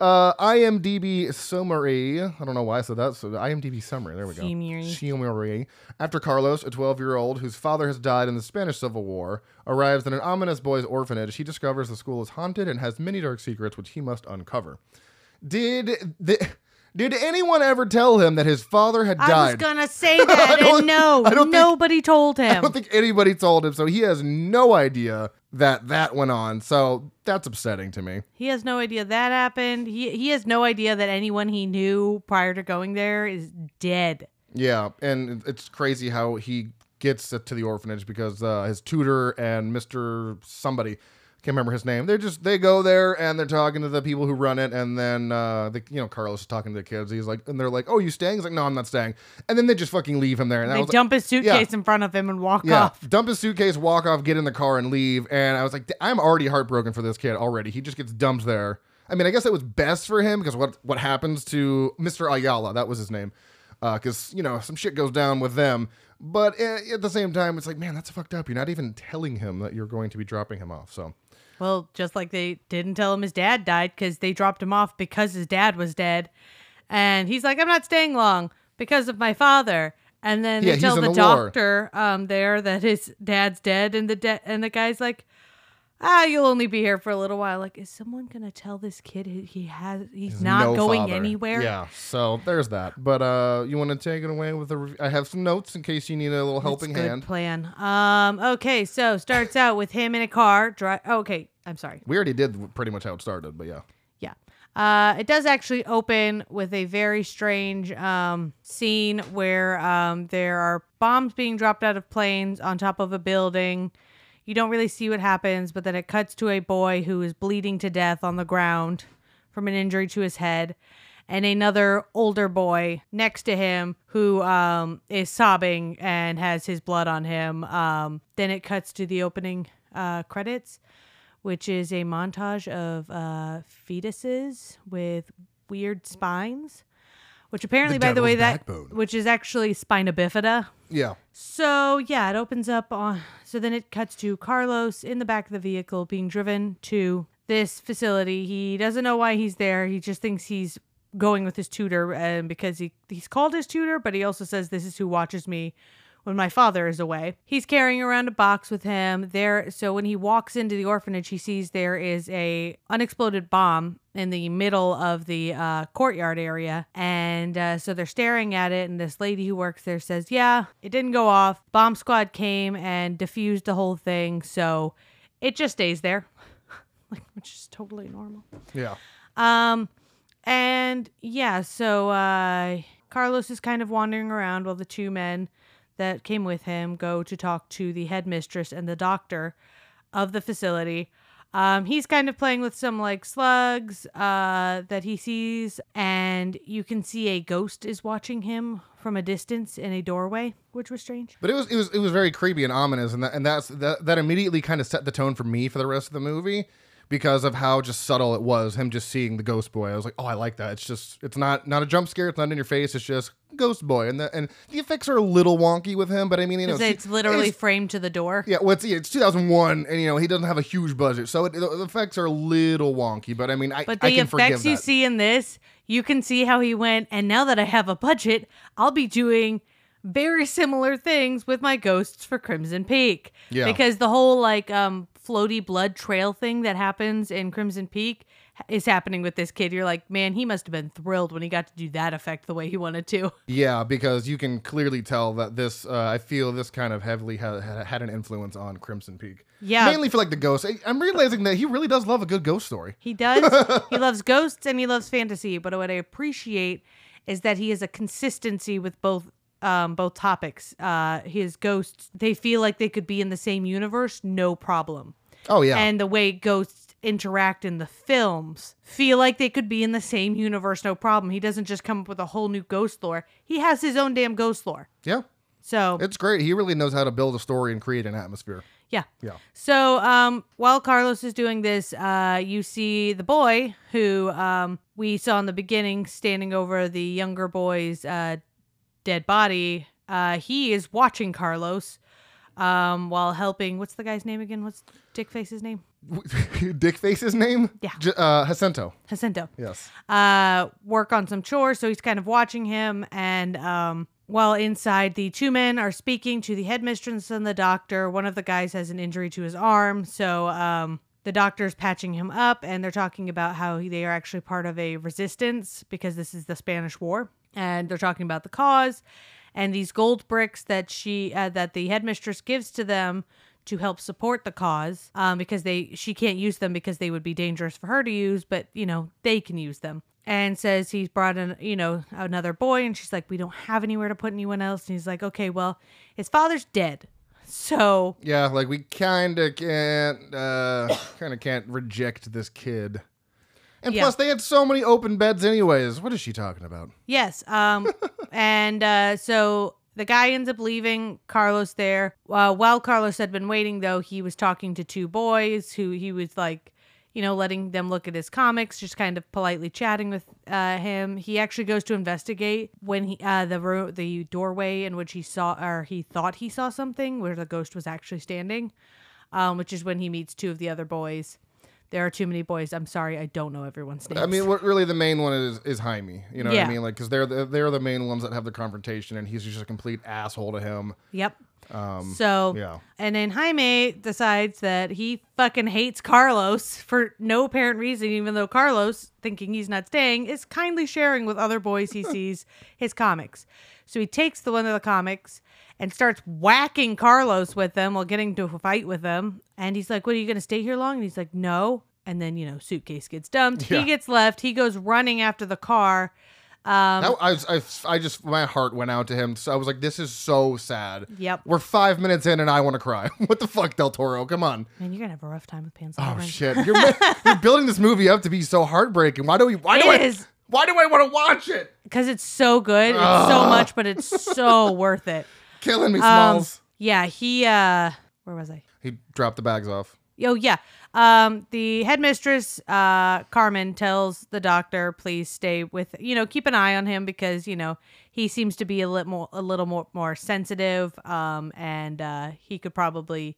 Uh, IMDb summary. I don't know why I said that. So IMDb summary. There we go. Summary. Summary. After Carlos, a 12-year-old whose father has died in the Spanish Civil War, arrives at an ominous boys' orphanage, he discovers the school is haunted and has many dark secrets which he must uncover. Did the, did anyone ever tell him that his father had died? I was gonna say that, don't- and no, don't think- nobody told him. I don't think anybody told him, so he has no idea that that went on. So that's upsetting to me. he has no idea that happened. He he has no idea that anyone he knew prior to going there is dead. Yeah, and it's crazy how he gets to the orphanage because uh, his tutor and Mister somebody can't remember his name. They're just they go there and they're talking to the people who run it, and then uh, the you know Carlos is talking to the kids. He's like, and they're like, "Oh, you staying?" He's like, "No, I'm not staying." And then they just fucking leave him there. And I They was like, dump his suitcase in front of him and walk yeah, off. dump his suitcase, walk off, get in the car, and leave. And I was like, I'm already heartbroken for this kid already. He just gets dumped there. I mean, I guess it was best for him because what what happens to Mr. Ayala? That was his name. Because you know some shit goes down with them. But uh, at the same time, it's like, man, that's fucked up. You're not even telling him that you're going to be dropping him off. So Well, just like they didn't tell him his dad died because they dropped him off because his dad was dead, and he's like, "I'm not staying long because of my father." And then Yeah, they tell the, the doctor um there that his dad's dead, and the de- and the guy's like, "Ah, you'll only be here for a little while." Like, is someone gonna tell this kid he, he has he's There's not no going father. anywhere? Yeah. So there's that. But uh, you want to take it away with a? Rev- I have some notes in case you need a little helping good hand. plan. Um. Okay. So starts out with him in a car. Drive. okay. I'm sorry. We already did pretty much how it started, but yeah. Yeah. Uh, it does actually open with a very strange um, scene where um, there are bombs being dropped out of planes on top of a building. You don't really see what happens, but then it cuts to a boy who is bleeding to death on the ground from an injury to his head, and another older boy next to him who um, is sobbing and has his blood on him. Um, then it cuts to the opening uh, credits which is a montage of uh, fetuses with weird spines, which apparently, by the way, that backbone. which is actually spina bifida. Yeah. So yeah, it opens up on. So then it cuts to Carlos in the back of the vehicle being driven to this facility. He doesn't know why he's there. He just thinks he's going with his tutor, and because he he's called his tutor, but he also says this is who watches me when my father is away. He's carrying around a box with him. There so when he walks into the orphanage, he sees there is a unexploded bomb in the middle of the uh, courtyard area. And uh, so they're staring at it. And this lady who works there says, Yeah, it didn't go off. Bomb squad came and diffused the whole thing. So it just stays there, like, which is totally normal. Yeah. Um, and yeah, so uh, Carlos is kind of wandering around while the two men that came with him go to talk to the headmistress and the doctor of the facility. Um, he's kind of playing with some like slugs uh, that he sees, and you can see a ghost is watching him from a distance in a doorway, which was strange. But it was it was it was very creepy and ominous, and that and that's that that immediately kind of set the tone for me for the rest of the movie because of how just subtle it was. Him just seeing the ghost boy, I was like, oh, I like that. It's just it's not not a jump scare. It's not in your face. It's just ghost boy, and the and the effects are a little wonky with him, but I mean, you know, It's, literally it's- framed to the door. yeah, well, it's, yeah, it's 2001, and you know he doesn't have a huge budget, so it, the effects are a little wonky. But I mean, I, But I the can forgive effects you that. see in this, you can see how he went. And now that I have a budget, I'll be doing very similar things with my ghosts for Crimson Peak. Yeah. Because the whole like um floaty blood trail thing that happens in Crimson Peak is happening with this kid. You're like, man, he must have been thrilled when he got to do that effect the way he wanted to. Yeah, because you can clearly tell that this. Uh, I feel this kind of heavily had, had had an influence on Crimson Peak. Yeah. mainly for like the ghost. I'm realizing that he really does love a good ghost story. He does. he loves ghosts and he loves fantasy. But what I appreciate is that he has a consistency with both um, both topics. Uh, his ghosts, they feel like they could be in the same universe, no problem. Oh yeah, And the way ghosts interact in the films feel like they could be in the same universe, no problem. He doesn't just come up with a whole new ghost lore. He has his own damn ghost lore. yeah, So it's great. He really knows how to build a story and create an atmosphere. Yeah. Yeah. So um, while Carlos is doing this, uh, you see the boy who um, we saw in the beginning standing over the younger boy's uh, dead body. Uh, he is watching Carlos um, while helping. What's the guy's name again? What's Dick Face's name? Dick Face's name? Yeah. J- uh, Jacinto. Jacinto. Yes. uh, work on some chores. So he's kind of watching him. And um, while inside, the two men are speaking to the headmistress and the doctor. One of the guys has an injury to his arm. So um, the doctor's patching him up, and they're talking about how they are actually part of a resistance because this is the Spanish War. And they're talking about the cause and these gold bricks that she uh, that the headmistress gives to them to help support the cause um, because they she can't use them because they would be dangerous for her to use but you know they can use them. And says he's brought in you know another boy and she's like we don't have anywhere to put anyone else. And he's like okay well his father's dead. So Yeah, like we kind of can't, uh, kind of can't reject this kid. And Yeah. plus, they had so many open beds, anyways. What is she talking about? Yes. Um, and uh, so the guy ends up leaving Carlos there. Uh, while Carlos had been waiting, though, he was talking to two boys who he was like, you know, letting them look at his comics, just kind of politely chatting with uh, him. He actually goes to investigate when he uh, the ro- the doorway in which he saw or he thought he saw something where the ghost was actually standing, um, which is when he meets two of the other boys. There are too many boys. I'm sorry, I don't know everyone's names. I mean, what really the main one is is Jaime. You know what I mean? Like, because they're the, they're the main ones that have the confrontation, and he's just a complete asshole to him. Yep. Um, So, yeah. and then Jaime decides that he fucking hates Carlos for no apparent reason, even though Carlos, thinking he's not staying, is kindly sharing with other boys he sees his comics. So he takes the one of the comics and starts whacking Carlos with them while getting into a fight with them. And he's like, What are you going to stay here long? And he's like, No. And then, you know, suitcase gets dumped. Yeah. He gets left. He goes running after the car. Um, That- I, was, I, I just my heart went out to him. So I was like, "This is so sad." Yep. We're five minutes in, and I want to cry. what the fuck, Del Toro? Come on. Man, you're going to have a rough time with pants. Oh shit! You're, you're building this movie up to be so heartbreaking. Why do we? Why do It I? Why do I want to watch it? because it's so good. It's so much, but it's so worth it. Killing me, Um, Smalls. yeah, he uh where was I? he dropped the bags off. Oh yeah. Um the headmistress uh Carmen tells the doctor please stay with you know keep an eye on him because you know he seems to be a little more a little more more sensitive um and uh he could probably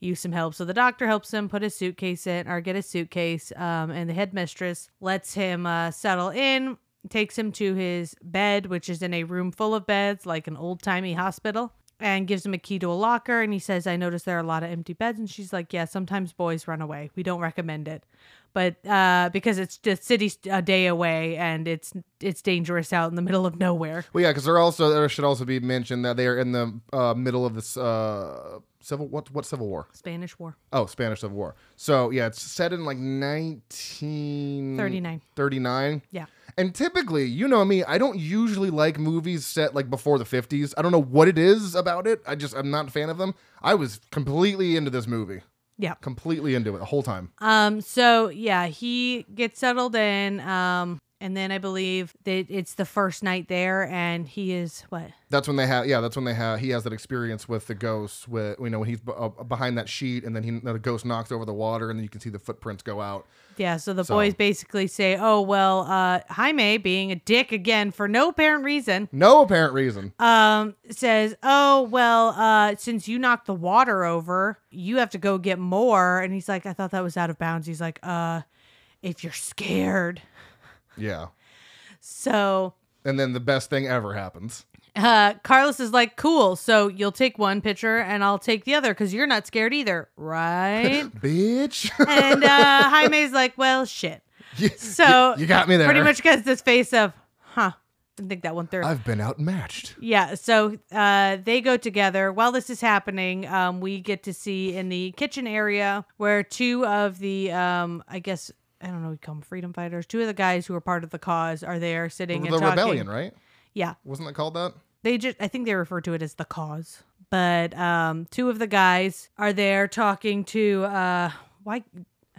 use some help so the doctor helps him put his suitcase in or get his suitcase um and the headmistress lets him uh settle in takes him to his bed which is in a room full of beds like an old-timey hospital and gives him a key to a locker. And he says, I noticed there are a lot of empty beds. And she's like, Yeah, sometimes boys run away. We don't recommend it. But uh, because it's the city's a day away and it's it's dangerous out in the middle of nowhere. Well, yeah, because there also there should also be mentioned that they are in the uh, middle of this uh, civil what what civil war? Spanish War. Oh, Spanish Civil War. So yeah, it's set in like nineteen 39. 39. Yeah. And typically, you know me, I don't usually like movies set like before the 50s. I don't know what it is about it. I just I'm not a fan of them. I was completely into this movie. Yeah. Completely into it the whole time. Um. So yeah, he gets settled in. Um. And then I believe that it's the first night there, and he is what? That's when they have yeah, that's when they have he has that experience with the ghost with you know when he's b- uh, behind that sheet and then he the ghost knocks over the water and then you can see the footprints go out. Yeah. So the So- boys basically say, "Oh well, uh, Jaime being a dick again for no apparent reason." No apparent reason. um says oh well uh since you knocked the water over you have to go get more and he's like i thought that was out of bounds he's like uh if you're scared Yeah. so And then the best thing ever happens. uh carlos is like cool so you'll take one pitcher and i'll take the other because you're not scared either right Bitch. and uh jaime's like well shit You- so you got me there. pretty much gets this face of huh didn't think that one through I've been outmatched. Yeah, so uh, they go together. While this is happening, um, we get to see in the kitchen area where two of the, um, I guess, I don't know, we call them freedom fighters. Two of the guys who are part of the cause are there sitting The and talking. rebellion, right? Yeah, Wasn't that called that? they just, I think they refer to it as the cause. But um, two of the guys are there talking to, uh, why,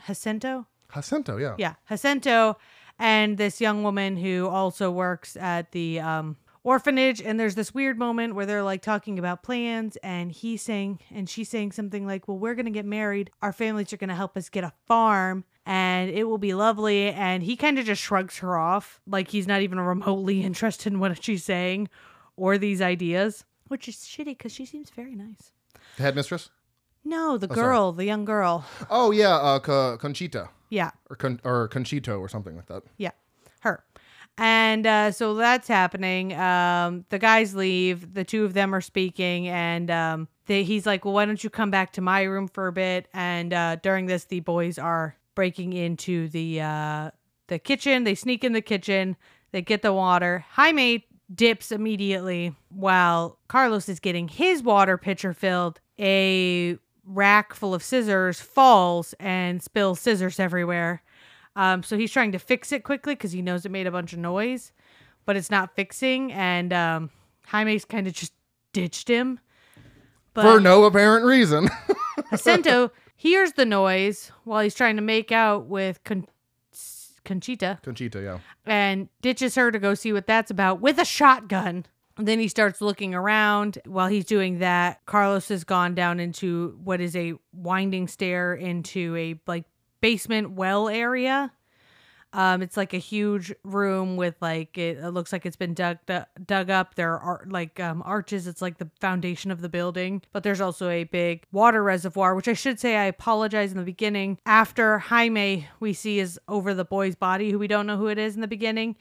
Jacinto? Jacinto, yeah. Yeah, Jacinto and this young woman who also works at the um, orphanage. And there's this weird moment where they're like talking about plans, and he's saying, and she's saying something like, Well, we're going to get married. Our families are going to help us get a farm. And it will be lovely. And he kind of just shrugs her off, like he's not even remotely interested in what she's saying or these ideas, which is shitty because she seems very nice. The headmistress? No, the sorry. girl, the young girl. Oh, yeah, uh, Con- Conchita. Yeah. Or, Con- or Conchito or something like that. Yeah, her. And uh, so that's happening. Um, the guys leave. The two of them are speaking, and um, they, he's like, "Well, why don't you come back to my room for a bit?" And uh, during this, the boys are breaking into the uh, the kitchen. They sneak in the kitchen. They get the water. Jaime dips immediately while Carlos is getting his water pitcher filled. A rack full of scissors falls and spills scissors everywhere. Um, so he's trying to fix it quickly because he knows it made a bunch of noise, but it's not fixing. And um, Jaime's kind of just ditched him. But For no apparent reason. Jacinto hears the noise while he's trying to make out with Con- Conchita Conchita, yeah. and ditches her to go see what that's about with a shotgun. Then he starts looking around. While he's doing that, Carlos has gone down into what is a winding stair into a like basement well area. Um, it's like a huge room with like it, it looks like it's been dug dug up. There are like um, arches. It's like the foundation of the building, but there's also a big water reservoir. Which I should say, I apologize in the beginning. After Jaime, we see is over the boy's body, who we don't know who it is in the beginning.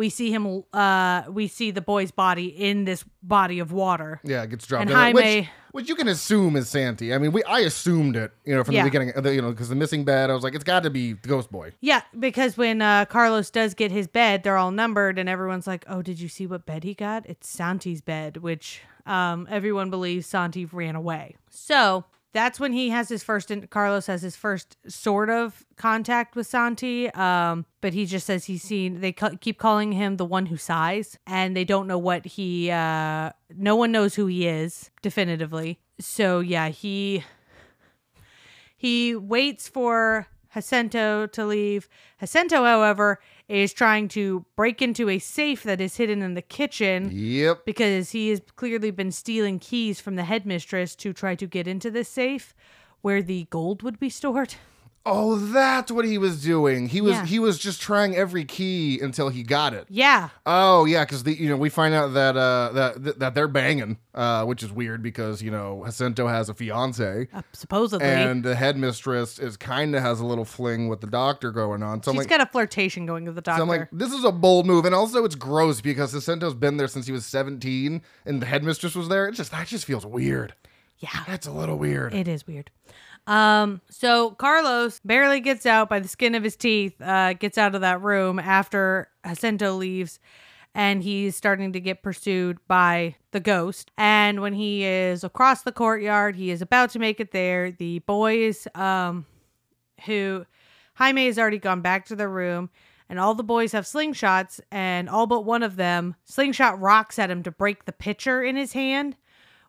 We see him. Uh, we see the boy's body in this body of water. Yeah, it gets dropped And in there, which, Jaime- which you can assume is Santi. I mean, we I assumed it, you know, from Yeah. the beginning, the- you know, because the missing bed, I was like, it's got to be the Ghost Boy. Yeah, because when uh, Carlos does get his bed, they're all numbered, and everyone's like, "Oh, did you see what bed he got? It's Santi's bed," which um, everyone believes Santi ran away. So that's when he has his first. Carlos has his first sort of contact with Santi, um, but he just says he's seen. They ca- keep calling him the one who sighs, and they don't know what he. Uh, no one knows who he is definitively. So yeah, he he waits for Jacinto to leave. Jacinto, however, is trying to break into a safe that is hidden in the kitchen Yep. because he has clearly been stealing keys from the headmistress to try to get into this safe where the gold would be stored. Oh, that's what he was doing. He was Yeah. he was just trying every key until he got it. Yeah. Oh yeah, because the you know we find out that uh that that, that they're banging, uh, which is weird because you know Jacinto has a fiance. Uh, supposedly. And the headmistress is kind of has a little fling with the doctor going on. So I'm like, got a flirtation going with the doctor. so I'm like, this is a bold move, and also it's gross because Jacinto's been there since he was 17, and the headmistress was there. It just that just feels weird. yeah. That's a little weird. It is weird. Um, so Carlos barely gets out by the skin of his teeth, uh, gets out of that room after Jacinto leaves, and he's starting to get pursued by the ghost. And when he is across the courtyard, he is about to make it there. The boys, um, who Jaime has already gone back to the room, and all the boys have slingshots, and all but one of them slingshot rocks at him to break the pitcher in his hand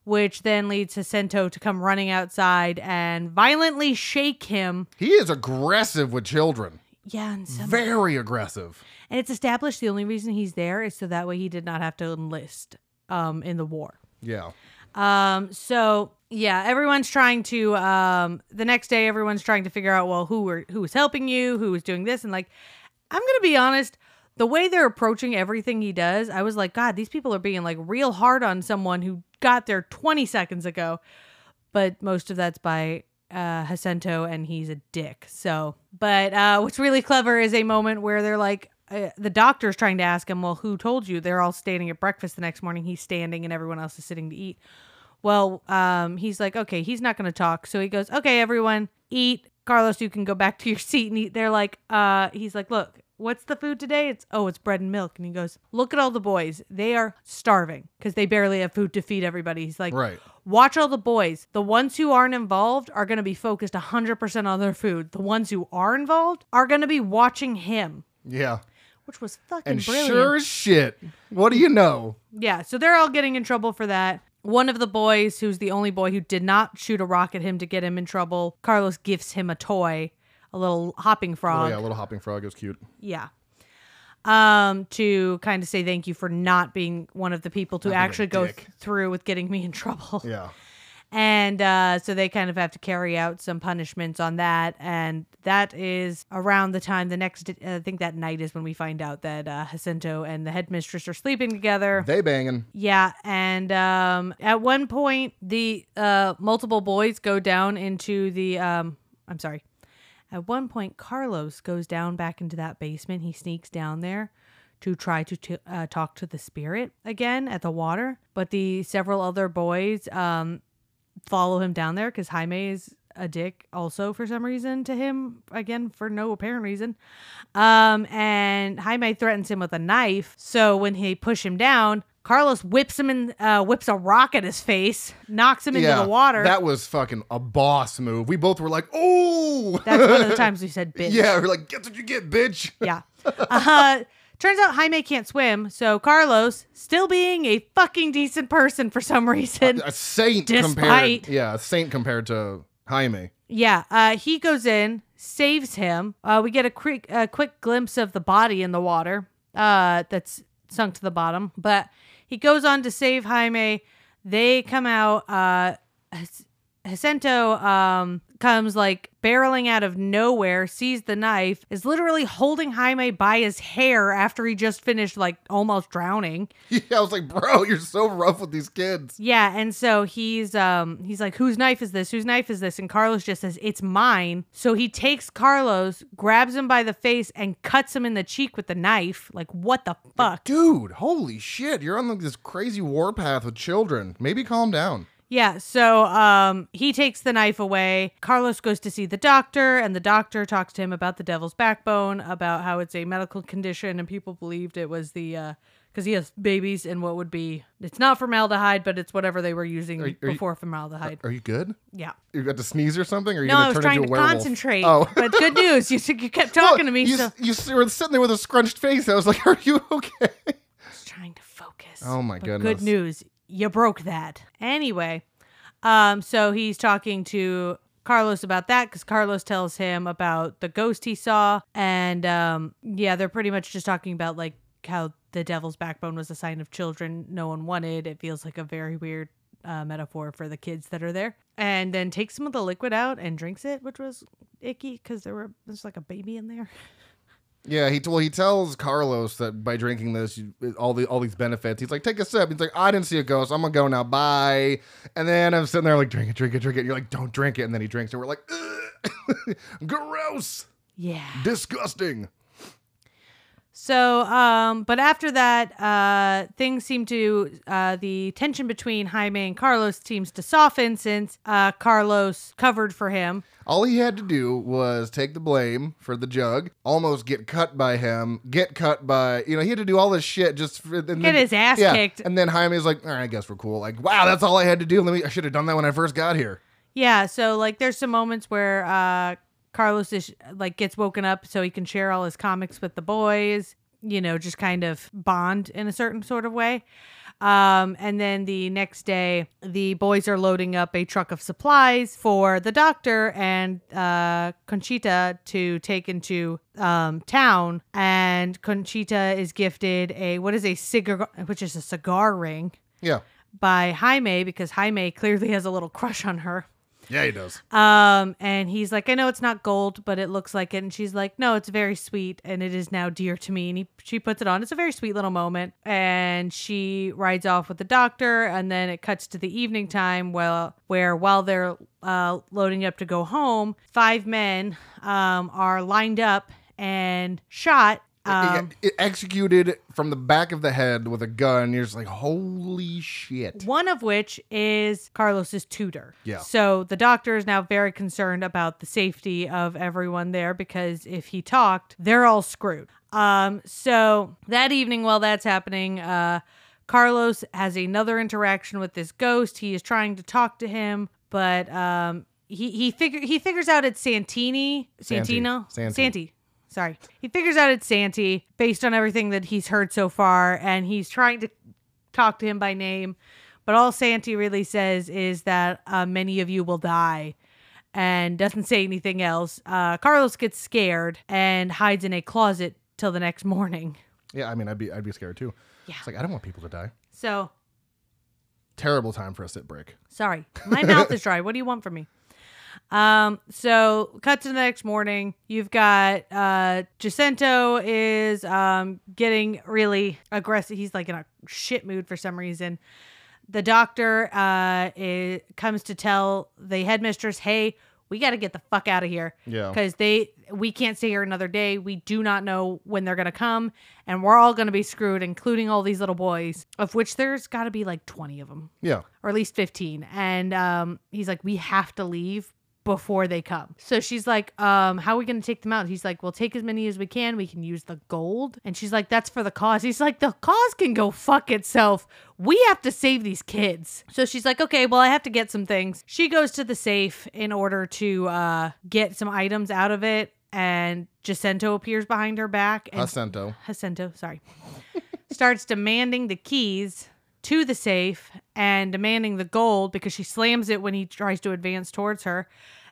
which then leads Jacinto to come running outside and violently shake him. he is aggressive with children. Yeah, and, some, Very aggressive. and it's established the only reason he's there is so that way he did not have to enlist um, in the war. Yeah. Um, so yeah, everyone's trying to. Um, the next day, everyone's trying to figure out well who were who was helping you, who was doing this, and like, I'm gonna be honest. The way they're approaching everything he does, I was like, God, these people are being like real hard on someone who got there 20 seconds ago. But most of that's by uh, Jacinto, and he's a dick. So, but uh, what's really clever is a moment where they're like, uh, the doctor's trying to ask him, Well, who told you? They're all standing at breakfast the next morning. He's standing, and everyone else is sitting to eat. Well, um, he's like, Okay, he's not going to talk. So he goes, Okay, everyone, eat. Carlos, you can go back to your seat and eat. They're like, uh, he's like, Look, what's the food today? It's, oh, it's bread and milk. And he goes, Look at all the boys. They are starving because they barely have food to feed everybody. He's like, Right. Watch all the boys. The ones who aren't involved are going to be focused 100% on their food. The ones who are involved are going to be watching him, Yeah. which was fucking And brilliant. sure as shit. What do you know? Yeah, so they're all getting in trouble for that. One of the boys, who's the only boy who did not shoot a rock at him to get him in trouble, Carlos gifts him a toy, a little hopping frog. Oh yeah, a little hopping frog is cute. Yeah. Um, to kind of say thank you for not being one of the people to actually go th- through with getting me in trouble. Yeah. And uh, so they kind of have to carry out some punishments on that. And that is around the time the next, uh, I think that night is when we find out that uh, Jacinto and the headmistress are sleeping together. They banging. Yeah, and um, at one point, the uh, multiple boys go down into the. Um, I'm sorry. At one point, Carlos goes down back into that basement. He sneaks down there to try to t- uh, talk to the spirit again at the water, but the several other boys um, follow him down there because Jaime is a dick also for some reason to him again for no apparent reason. Um and Jaime threatens him with a knife. So when he push him down Carlos whips him in uh whips a rock at his face knocks him into the water That was fucking a boss move. We both were like, oh. that's one of the times we said bitch yeah, we're like, get what you get, bitch. yeah uh turns out Jaime can't swim so Carlos still being a fucking decent person for some reason A saint Despite- compared. Yeah, a saint compared to Jaime. Yeah, uh, he goes in, saves him. Uh, we get a quick, a quick glimpse of the body in the water uh, that's sunk to the bottom. But he goes on to save Jaime. They come out. Uh, Jac- Jacinto um, comes like barreling out of nowhere, sees the knife, is literally holding Jaime by his hair after he just finished like almost drowning. Yeah, I was like, bro, you're so rough with these kids. Yeah, and so he's um he's like, whose knife is this? Whose knife is this? And Carlos just says, it's mine. So he takes Carlos, grabs him by the face, and cuts him in the cheek with the knife. Like, what the fuck? Dude, holy shit. You're on like, this crazy warpath with children. Maybe calm down. Yeah, so um he takes the knife away. Carlos goes to see the doctor, and the doctor talks to him about the devil's backbone, about how it's a medical condition, and people believed it was the uh because he has babies and what would be it's not formaldehyde, but it's whatever they were using Are- are you- before formaldehyde. Are you good? yeah. You got to sneeze or something? Or are you No, I was turn trying to werewolf? concentrate. Oh. but good news, you you kept talking to me, You, so you were sitting there with a scrunched face. I was like, are you okay? I was trying to focus. Oh my But goodness. Good news, you broke that. Anyway, um, so he's talking to Carlos about that because Carlos tells him about the ghost he saw, and um, yeah, they're pretty much just talking about like how the devil's backbone was a sign of children no one wanted. It feels like a very weird uh, metaphor for the kids that are there, and then takes some of the liquid out and drinks it, which was icky because there were there's like a baby in there. Yeah, he well he tells Carlos that by drinking this, you, all the all these benefits. He's like, take a sip. He's like, I didn't see a ghost. I'm gonna go now. Bye. And then I'm sitting there like, drink it, drink it, drink it. And you're like, don't drink it. And then he drinks, and we're like, "Ugh. gross, Yeah. disgusting. So, um, but after that, uh, things seem to uh, the tension between Jaime and Carlos seems to soften since uh, Carlos covered for him. All he had to do was take the blame for the jug, almost get cut by him, get cut by you know he had to do all this shit just for, Get then- his ass yeah. kicked. And then Jaime's like, all right, I guess we're cool. Like, wow, that's all I had to do. Let me. I should have done that when I first got here. Yeah, so like there's some moments where uh Carlos is like gets woken up so he can share all his comics with the boys, you know, just kind of bond in a certain sort of way. Um and then the next day the boys are loading up a truck of supplies for the doctor and uh Conchita to take into um town and Conchita is gifted a what is a cigar which is a cigar ring Yeah, by Jaime because Jaime clearly has a little crush on her. Yeah, he does. Um, and he's like, I know it's not gold, but it looks like it. And she's like, No, it's very sweet, and it is now dear to me. And he, she puts it on. It's a very sweet little moment. And she rides off with the doctor, and then it cuts to the evening time, well, where while they're uh, loading up to go home, five men um, are lined up and shot. Um, it, it executed from the back of the head with a gun. You're just like, holy shit. One of which is Carlos's tutor. Yeah. So the doctor is now very concerned about the safety of everyone there because if he talked, they're all screwed. Um, so that evening while that's happening, uh, Carlos has another interaction with this ghost. He is trying to talk to him, but um, he he figure he figures out it's Santini, Santino, Santi. Santi. Sorry, he figures out it's Santi based on everything that he's heard so far, and he's trying to talk to him by name. But all Santi really says is that uh, many of you will die and doesn't say anything else. Uh, Carlos gets scared and hides in a closet till the next morning. Yeah, I mean, I'd be, I'd be scared too. Yeah. It's like I don't want people to die. So, Terrible time for a sit break. sorry, my mouth is dry. What do you want from me? Um, so cut to the next morning. You've got uh Jacinto is um getting really aggressive. He's like in a shit mood for some reason. The doctor uh is, comes to tell the headmistress, "Hey, we got to get the fuck out of here." Yeah. Because they we can't stay here another day. We do not know when they're gonna come, and we're all gonna be screwed, including all these little boys, of which there's got to be like twenty of them Yeah. or at least 15 and um he's like we have to leave before they come. So she's like um how are we gonna take them out? He's like we'll take as many as we can. We can use the gold. And she's like that's for the cause. He's like the cause can go fuck itself. We have to save these kids. So she's like okay well i have to get some things. She goes to the safe in order to uh get some items out of it. And Jacinto appears behind her back and Jacinto. Jacinto, sorry, starts demanding the keys to the safe and demanding the gold because she slams it when he tries to advance towards her.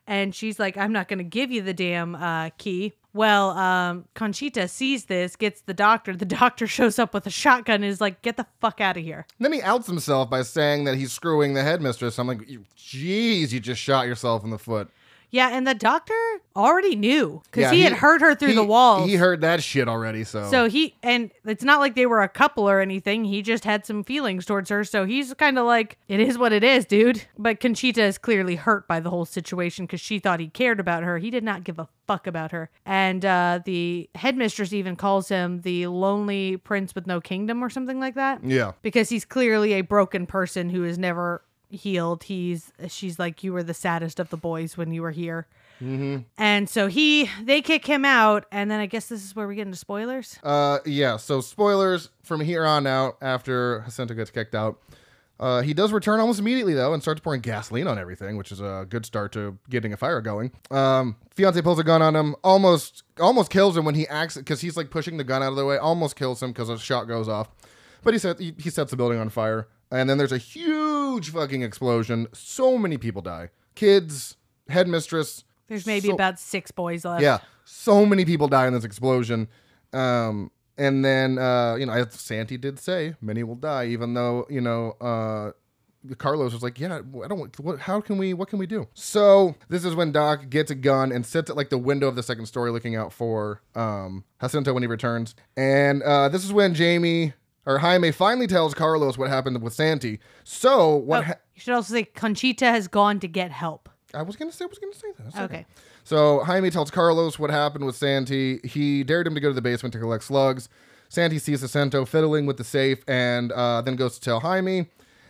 And she's like, I'm not going to give you the damn uh, key. Well, um, Conchita sees this, gets the doctor. The doctor shows up with a shotgun and is like, get the fuck out of here. Then he outs himself by saying that he's screwing the headmistress. I'm like, jeez, you just shot yourself in the foot. Yeah, and the doctor already knew because Yeah, he, had heard her through he- the walls. He heard that shit already. So, So he and it's not like they were a couple or anything. He just had some feelings towards her. So he's kind of like, it is what it is, dude. But Conchita is clearly hurt by the whole situation because she thought he cared about her. He did not give a fuck about her. And uh, the headmistress even calls him the lonely prince with no kingdom or something like that yeah, because he's clearly a broken person who is never healed. He's she's like you were the saddest of the boys when you were here. Mm-hmm. And so he they kick him out, and then I guess this is where we get into spoilers. uh, yeah. So spoilers from here on out. After Jacinto gets kicked out, uh, he does return almost immediately though, and starts pouring gasoline on everything, which is a good start to getting a fire going. Um, fiance pulls a gun on him, almost almost kills him when he acts because he's like pushing the gun out of the way, almost kills him because a shot goes off. But he set he, he sets the building on fire, and then there's a huge fucking explosion. So many people die, kids, headmistress. There's maybe so- about six boys left. Yeah, so many people die in this explosion. Um, and then uh, you know, as Santi did say, many will die, even though you know, uh, Carlos was like, "Yeah, I don't. What? How can we? What can we do?" So this is when Doc gets a gun and sits at like the window of the second story, looking out for um, Jacinto when he returns. And uh, this is when Jamie or Jaime finally tells Carlos what happened with Santi. So what? Oh, ha- you should also say Conchita has gone to get help. I was gonna say. I was gonna say that. That's Okay. So Jaime tells Carlos what happened with Santi. He dared him to go to the basement to collect slugs. Santi sees Jacinto fiddling with the safe and uh, then goes to tell Jaime.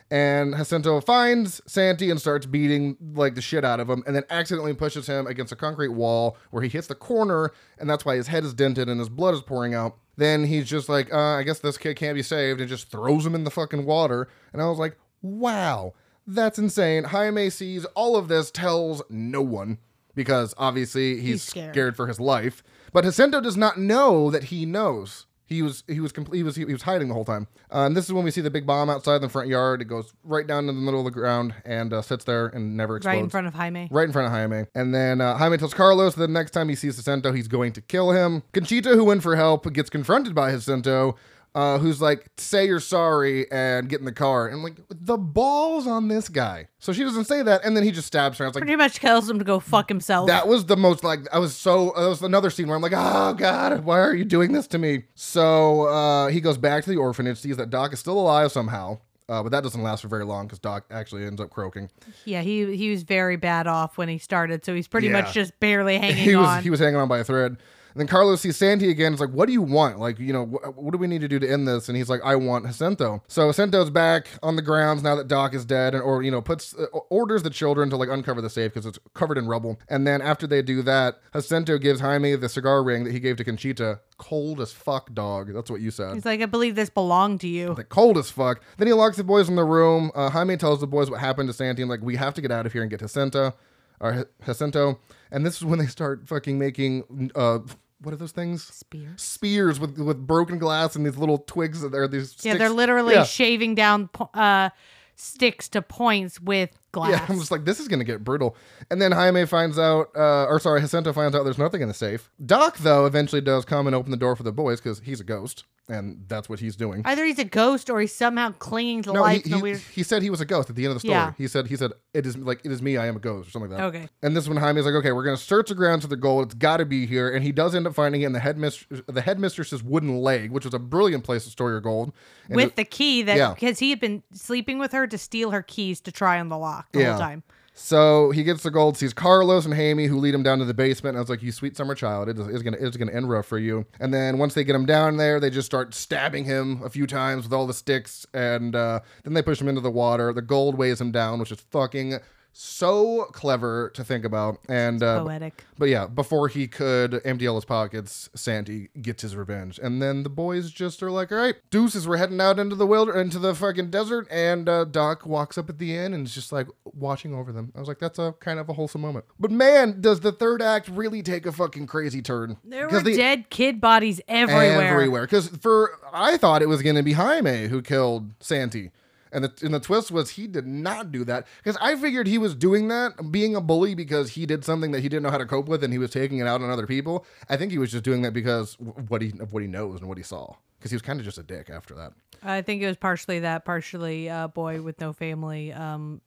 And Jacinto finds Santi and starts beating like the shit out of him, and then accidentally pushes him against a concrete wall where he hits the corner, and that's why his head is dented and his blood is pouring out. Then he's just like, uh, I guess this kid can't be saved, and just throws him in the fucking water. And I was like, wow, that's insane. Jaime sees all of this, tells no one because obviously he's, He's scared. scared. for his life. But Jacinto does not know that he knows. He was he was complete. He was he was hiding the whole time. Uh, and this is when we see the big bomb outside the front yard. It goes right down to the middle of the ground and uh, sits there and never explodes. Right in front of Jaime. Right in front of Jaime. And then uh, Jaime tells Carlos that the next time he sees Jacinto, he's going to kill him. Conchita, who went for help, gets confronted by Jacinto, uh, who's like, say you're sorry and get in the car. And I'm like, the balls on this guy. So she doesn't say that. And then he just stabs her. I was like, Pretty much tells him to go fuck himself. that was the most like I was so that was another scene where I'm like, oh god, why are you doing this to me? So uh, he goes back to the orphanage, sees that Doc is still alive somehow. Uh, but that doesn't last for very long because Doc actually ends up croaking. yeah, he he was very bad off when he started, so he's pretty Yeah. much just barely hanging he was on. he was hanging on by a thread. And then Carlos sees Santi again. It's like, what do you want? Like, you know, wh- what do we need to do to end this? And he's like, I want Jacinto. So Jacinto's back on the grounds now that Doc is dead, and or you know, puts uh, orders the children to like uncover the safe because it's covered in rubble. And then after they do that, Jacinto gives Jaime the cigar ring that he gave to Conchita. Cold as fuck, dog. That's what you said. he's like, I believe this belonged to you. Like cold as fuck. Then he locks the boys in the room. Uh, Jaime tells the boys what happened to Santi and like we have to get out of here and get Jacinto, or Jacinto. And this is when they start fucking making uh, what are those things? Spears. Spears with with broken glass and these little twigs that are these. Yeah, sticks. they're literally Yeah. shaving down po- uh, sticks to points with glass. Yeah, I'm just like, this is gonna get brutal. And then Jaime finds out, uh, or sorry, Jacinto finds out there's nothing in the safe. Doc, though, eventually does come and open the door for the boys because he's a ghost, and that's what he's doing. Either he's a ghost or he's somehow clinging to No, life he, he, weird. he said he was a ghost at the end of the story. Yeah. He said he said it is like it is me, I am a ghost or something like that. Okay. And this is when Jaime's like, okay, we're gonna search the grounds for the gold. It's got to be here, and he does end up finding it in the headmistress, the headmistress's wooden leg, which was a brilliant place to store your gold. And With it- the key that Yeah. because he had been sleeping with her to steal her keys to try on the lock the Yeah. whole time. So he gets the gold, sees Carlos and Jaime who lead him down to the basement. And I was like, "You sweet summer child, it is it's gonna it's gonna end rough for you." And then once they get him down there, they just start stabbing him a few times with all the sticks, and uh, then they push him into the water. The gold weighs him down, which is fucking so clever to think about. And uh, Poetic. but yeah, before he could empty all his pockets, Santi gets his revenge, and then the boys just are like, "All right, deuces, we're heading out into the wilder, into the fucking desert." And uh, Doc walks up at the end and is just like watching over them. I was like, "That's a kind of a wholesome moment." But man, does the third act really take a fucking crazy turn? There were the- dead kid bodies everywhere. everywhere. Because for I thought it was going to be Jaime who killed Santi. And the, and the twist was he did not do that because I figured he was doing that, being a bully because he did something that he didn't know how to cope with and he was taking it out on other people. I think he was just doing that because what he of what he knows and what he saw because he was kind of just a dick after that. I think it was partially that, partially a boy with no family, um,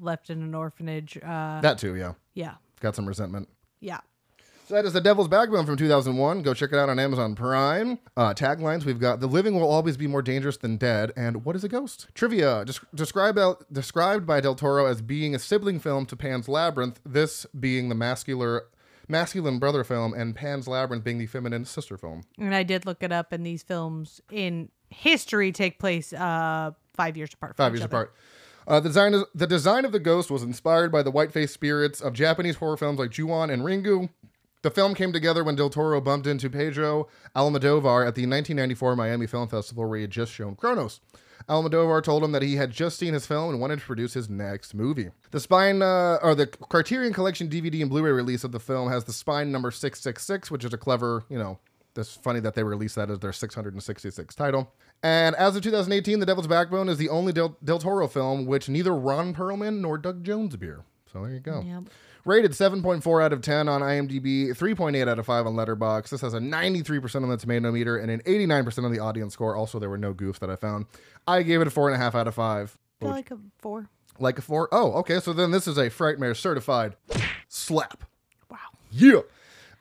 left in an orphanage. Uh, That too, yeah, yeah, got some resentment. yeah. So that is The Devil's Backbone from 2001. Go check it out on Amazon Prime. Uh, taglines we've got The living will always be more dangerous than dead, and What is a ghost? Trivia des- described, described by Del Toro as being a sibling film to Pan's Labyrinth, this being the masculine, masculine brother film, and Pan's Labyrinth being the feminine sister film. And I did look it up, and these films in history take place uh, five years apart. Five years other. apart. Uh, the, design of, the design of the ghost was inspired by the white-faced spirits of Japanese horror films like Ju-on and Ringu. The film came together when Del Toro bumped into Pedro Almodovar at the 1994 Miami Film Festival where he had just shown Cronos. Almodovar told him that he had just seen his film and wanted to produce his next movie. The spine, uh, or the Criterion Collection DVD and Blu-ray release of the film has the spine number 666, which is a clever, you know, it's funny that they released that as their 666 title. And as of 2018, The Devil's Backbone is the only Del, Del Toro film which neither Ron Perlman nor Doug Jones appear. So there you go. Yep. Rated 7.4 out of 10 on IMDb, 3.8 out of 5 on Letterboxd. This has a 93% on the tomato meter and an 89% on the audience score. Also, there were no goofs that I found. I gave it a 4.5 out of 5. feel like a four. Like a four? Oh, okay. So then this is a Frightmare certified slap. Wow. Yeah.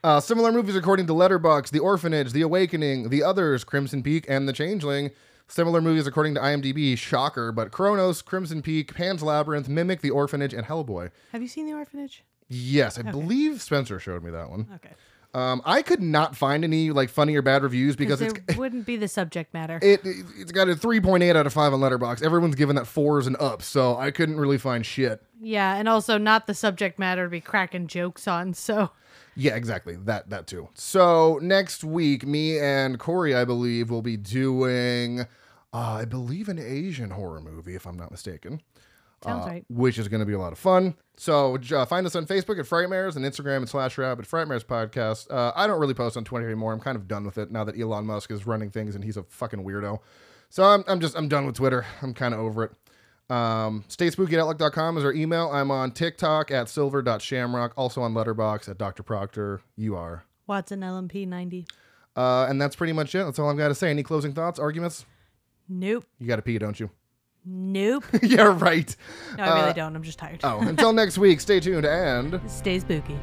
Uh, similar movies according to Letterboxd: The Orphanage, The Awakening, The Others, Crimson Peak, and The Changeling. Similar movies according to IMDb, shocker, but Cronos, Crimson Peak, Pan's Labyrinth, Mimic, The Orphanage, and Hellboy. Have you seen The Orphanage? Yes, I believe Spencer showed me that one. Okay. Um, I could not find any like funny or bad reviews because it wouldn't be the subject matter. it it's got a 3.8 out of 5 on Letterboxd. Everyone's giving that fours and up, so I couldn't really find shit. yeah, and also not the subject matter to be cracking jokes on. So Yeah, exactly. That that too. So next week, me and Corey, I believe, will be doing, uh, I believe, an Asian horror movie, if I'm not mistaken. Sounds uh, right. Which is going to be a lot of fun. So uh, find us on Facebook at Frightmares and Instagram at slash rabbit Frightmares podcast. Uh, I don't really post on Twitter anymore. I'm kind of done with it now that Elon Musk is running things and he's a fucking weirdo. So I'm, I'm just I'm done with Twitter. I'm kind of over it. Um, stayspooky@outlook.com is our email. I'm on TikTok at silver.shamrock, also on Letterboxd at Dr. Proctor. You are. Watson LMP ninety. Uh, and that's pretty much it. That's all I've got to say. Any closing thoughts, arguments? Nope. You got to pee, don't you? Nope. yeah, right. No, I really uh, don't. I'm just tired. Oh, until next week, stay tuned and. Stay spooky.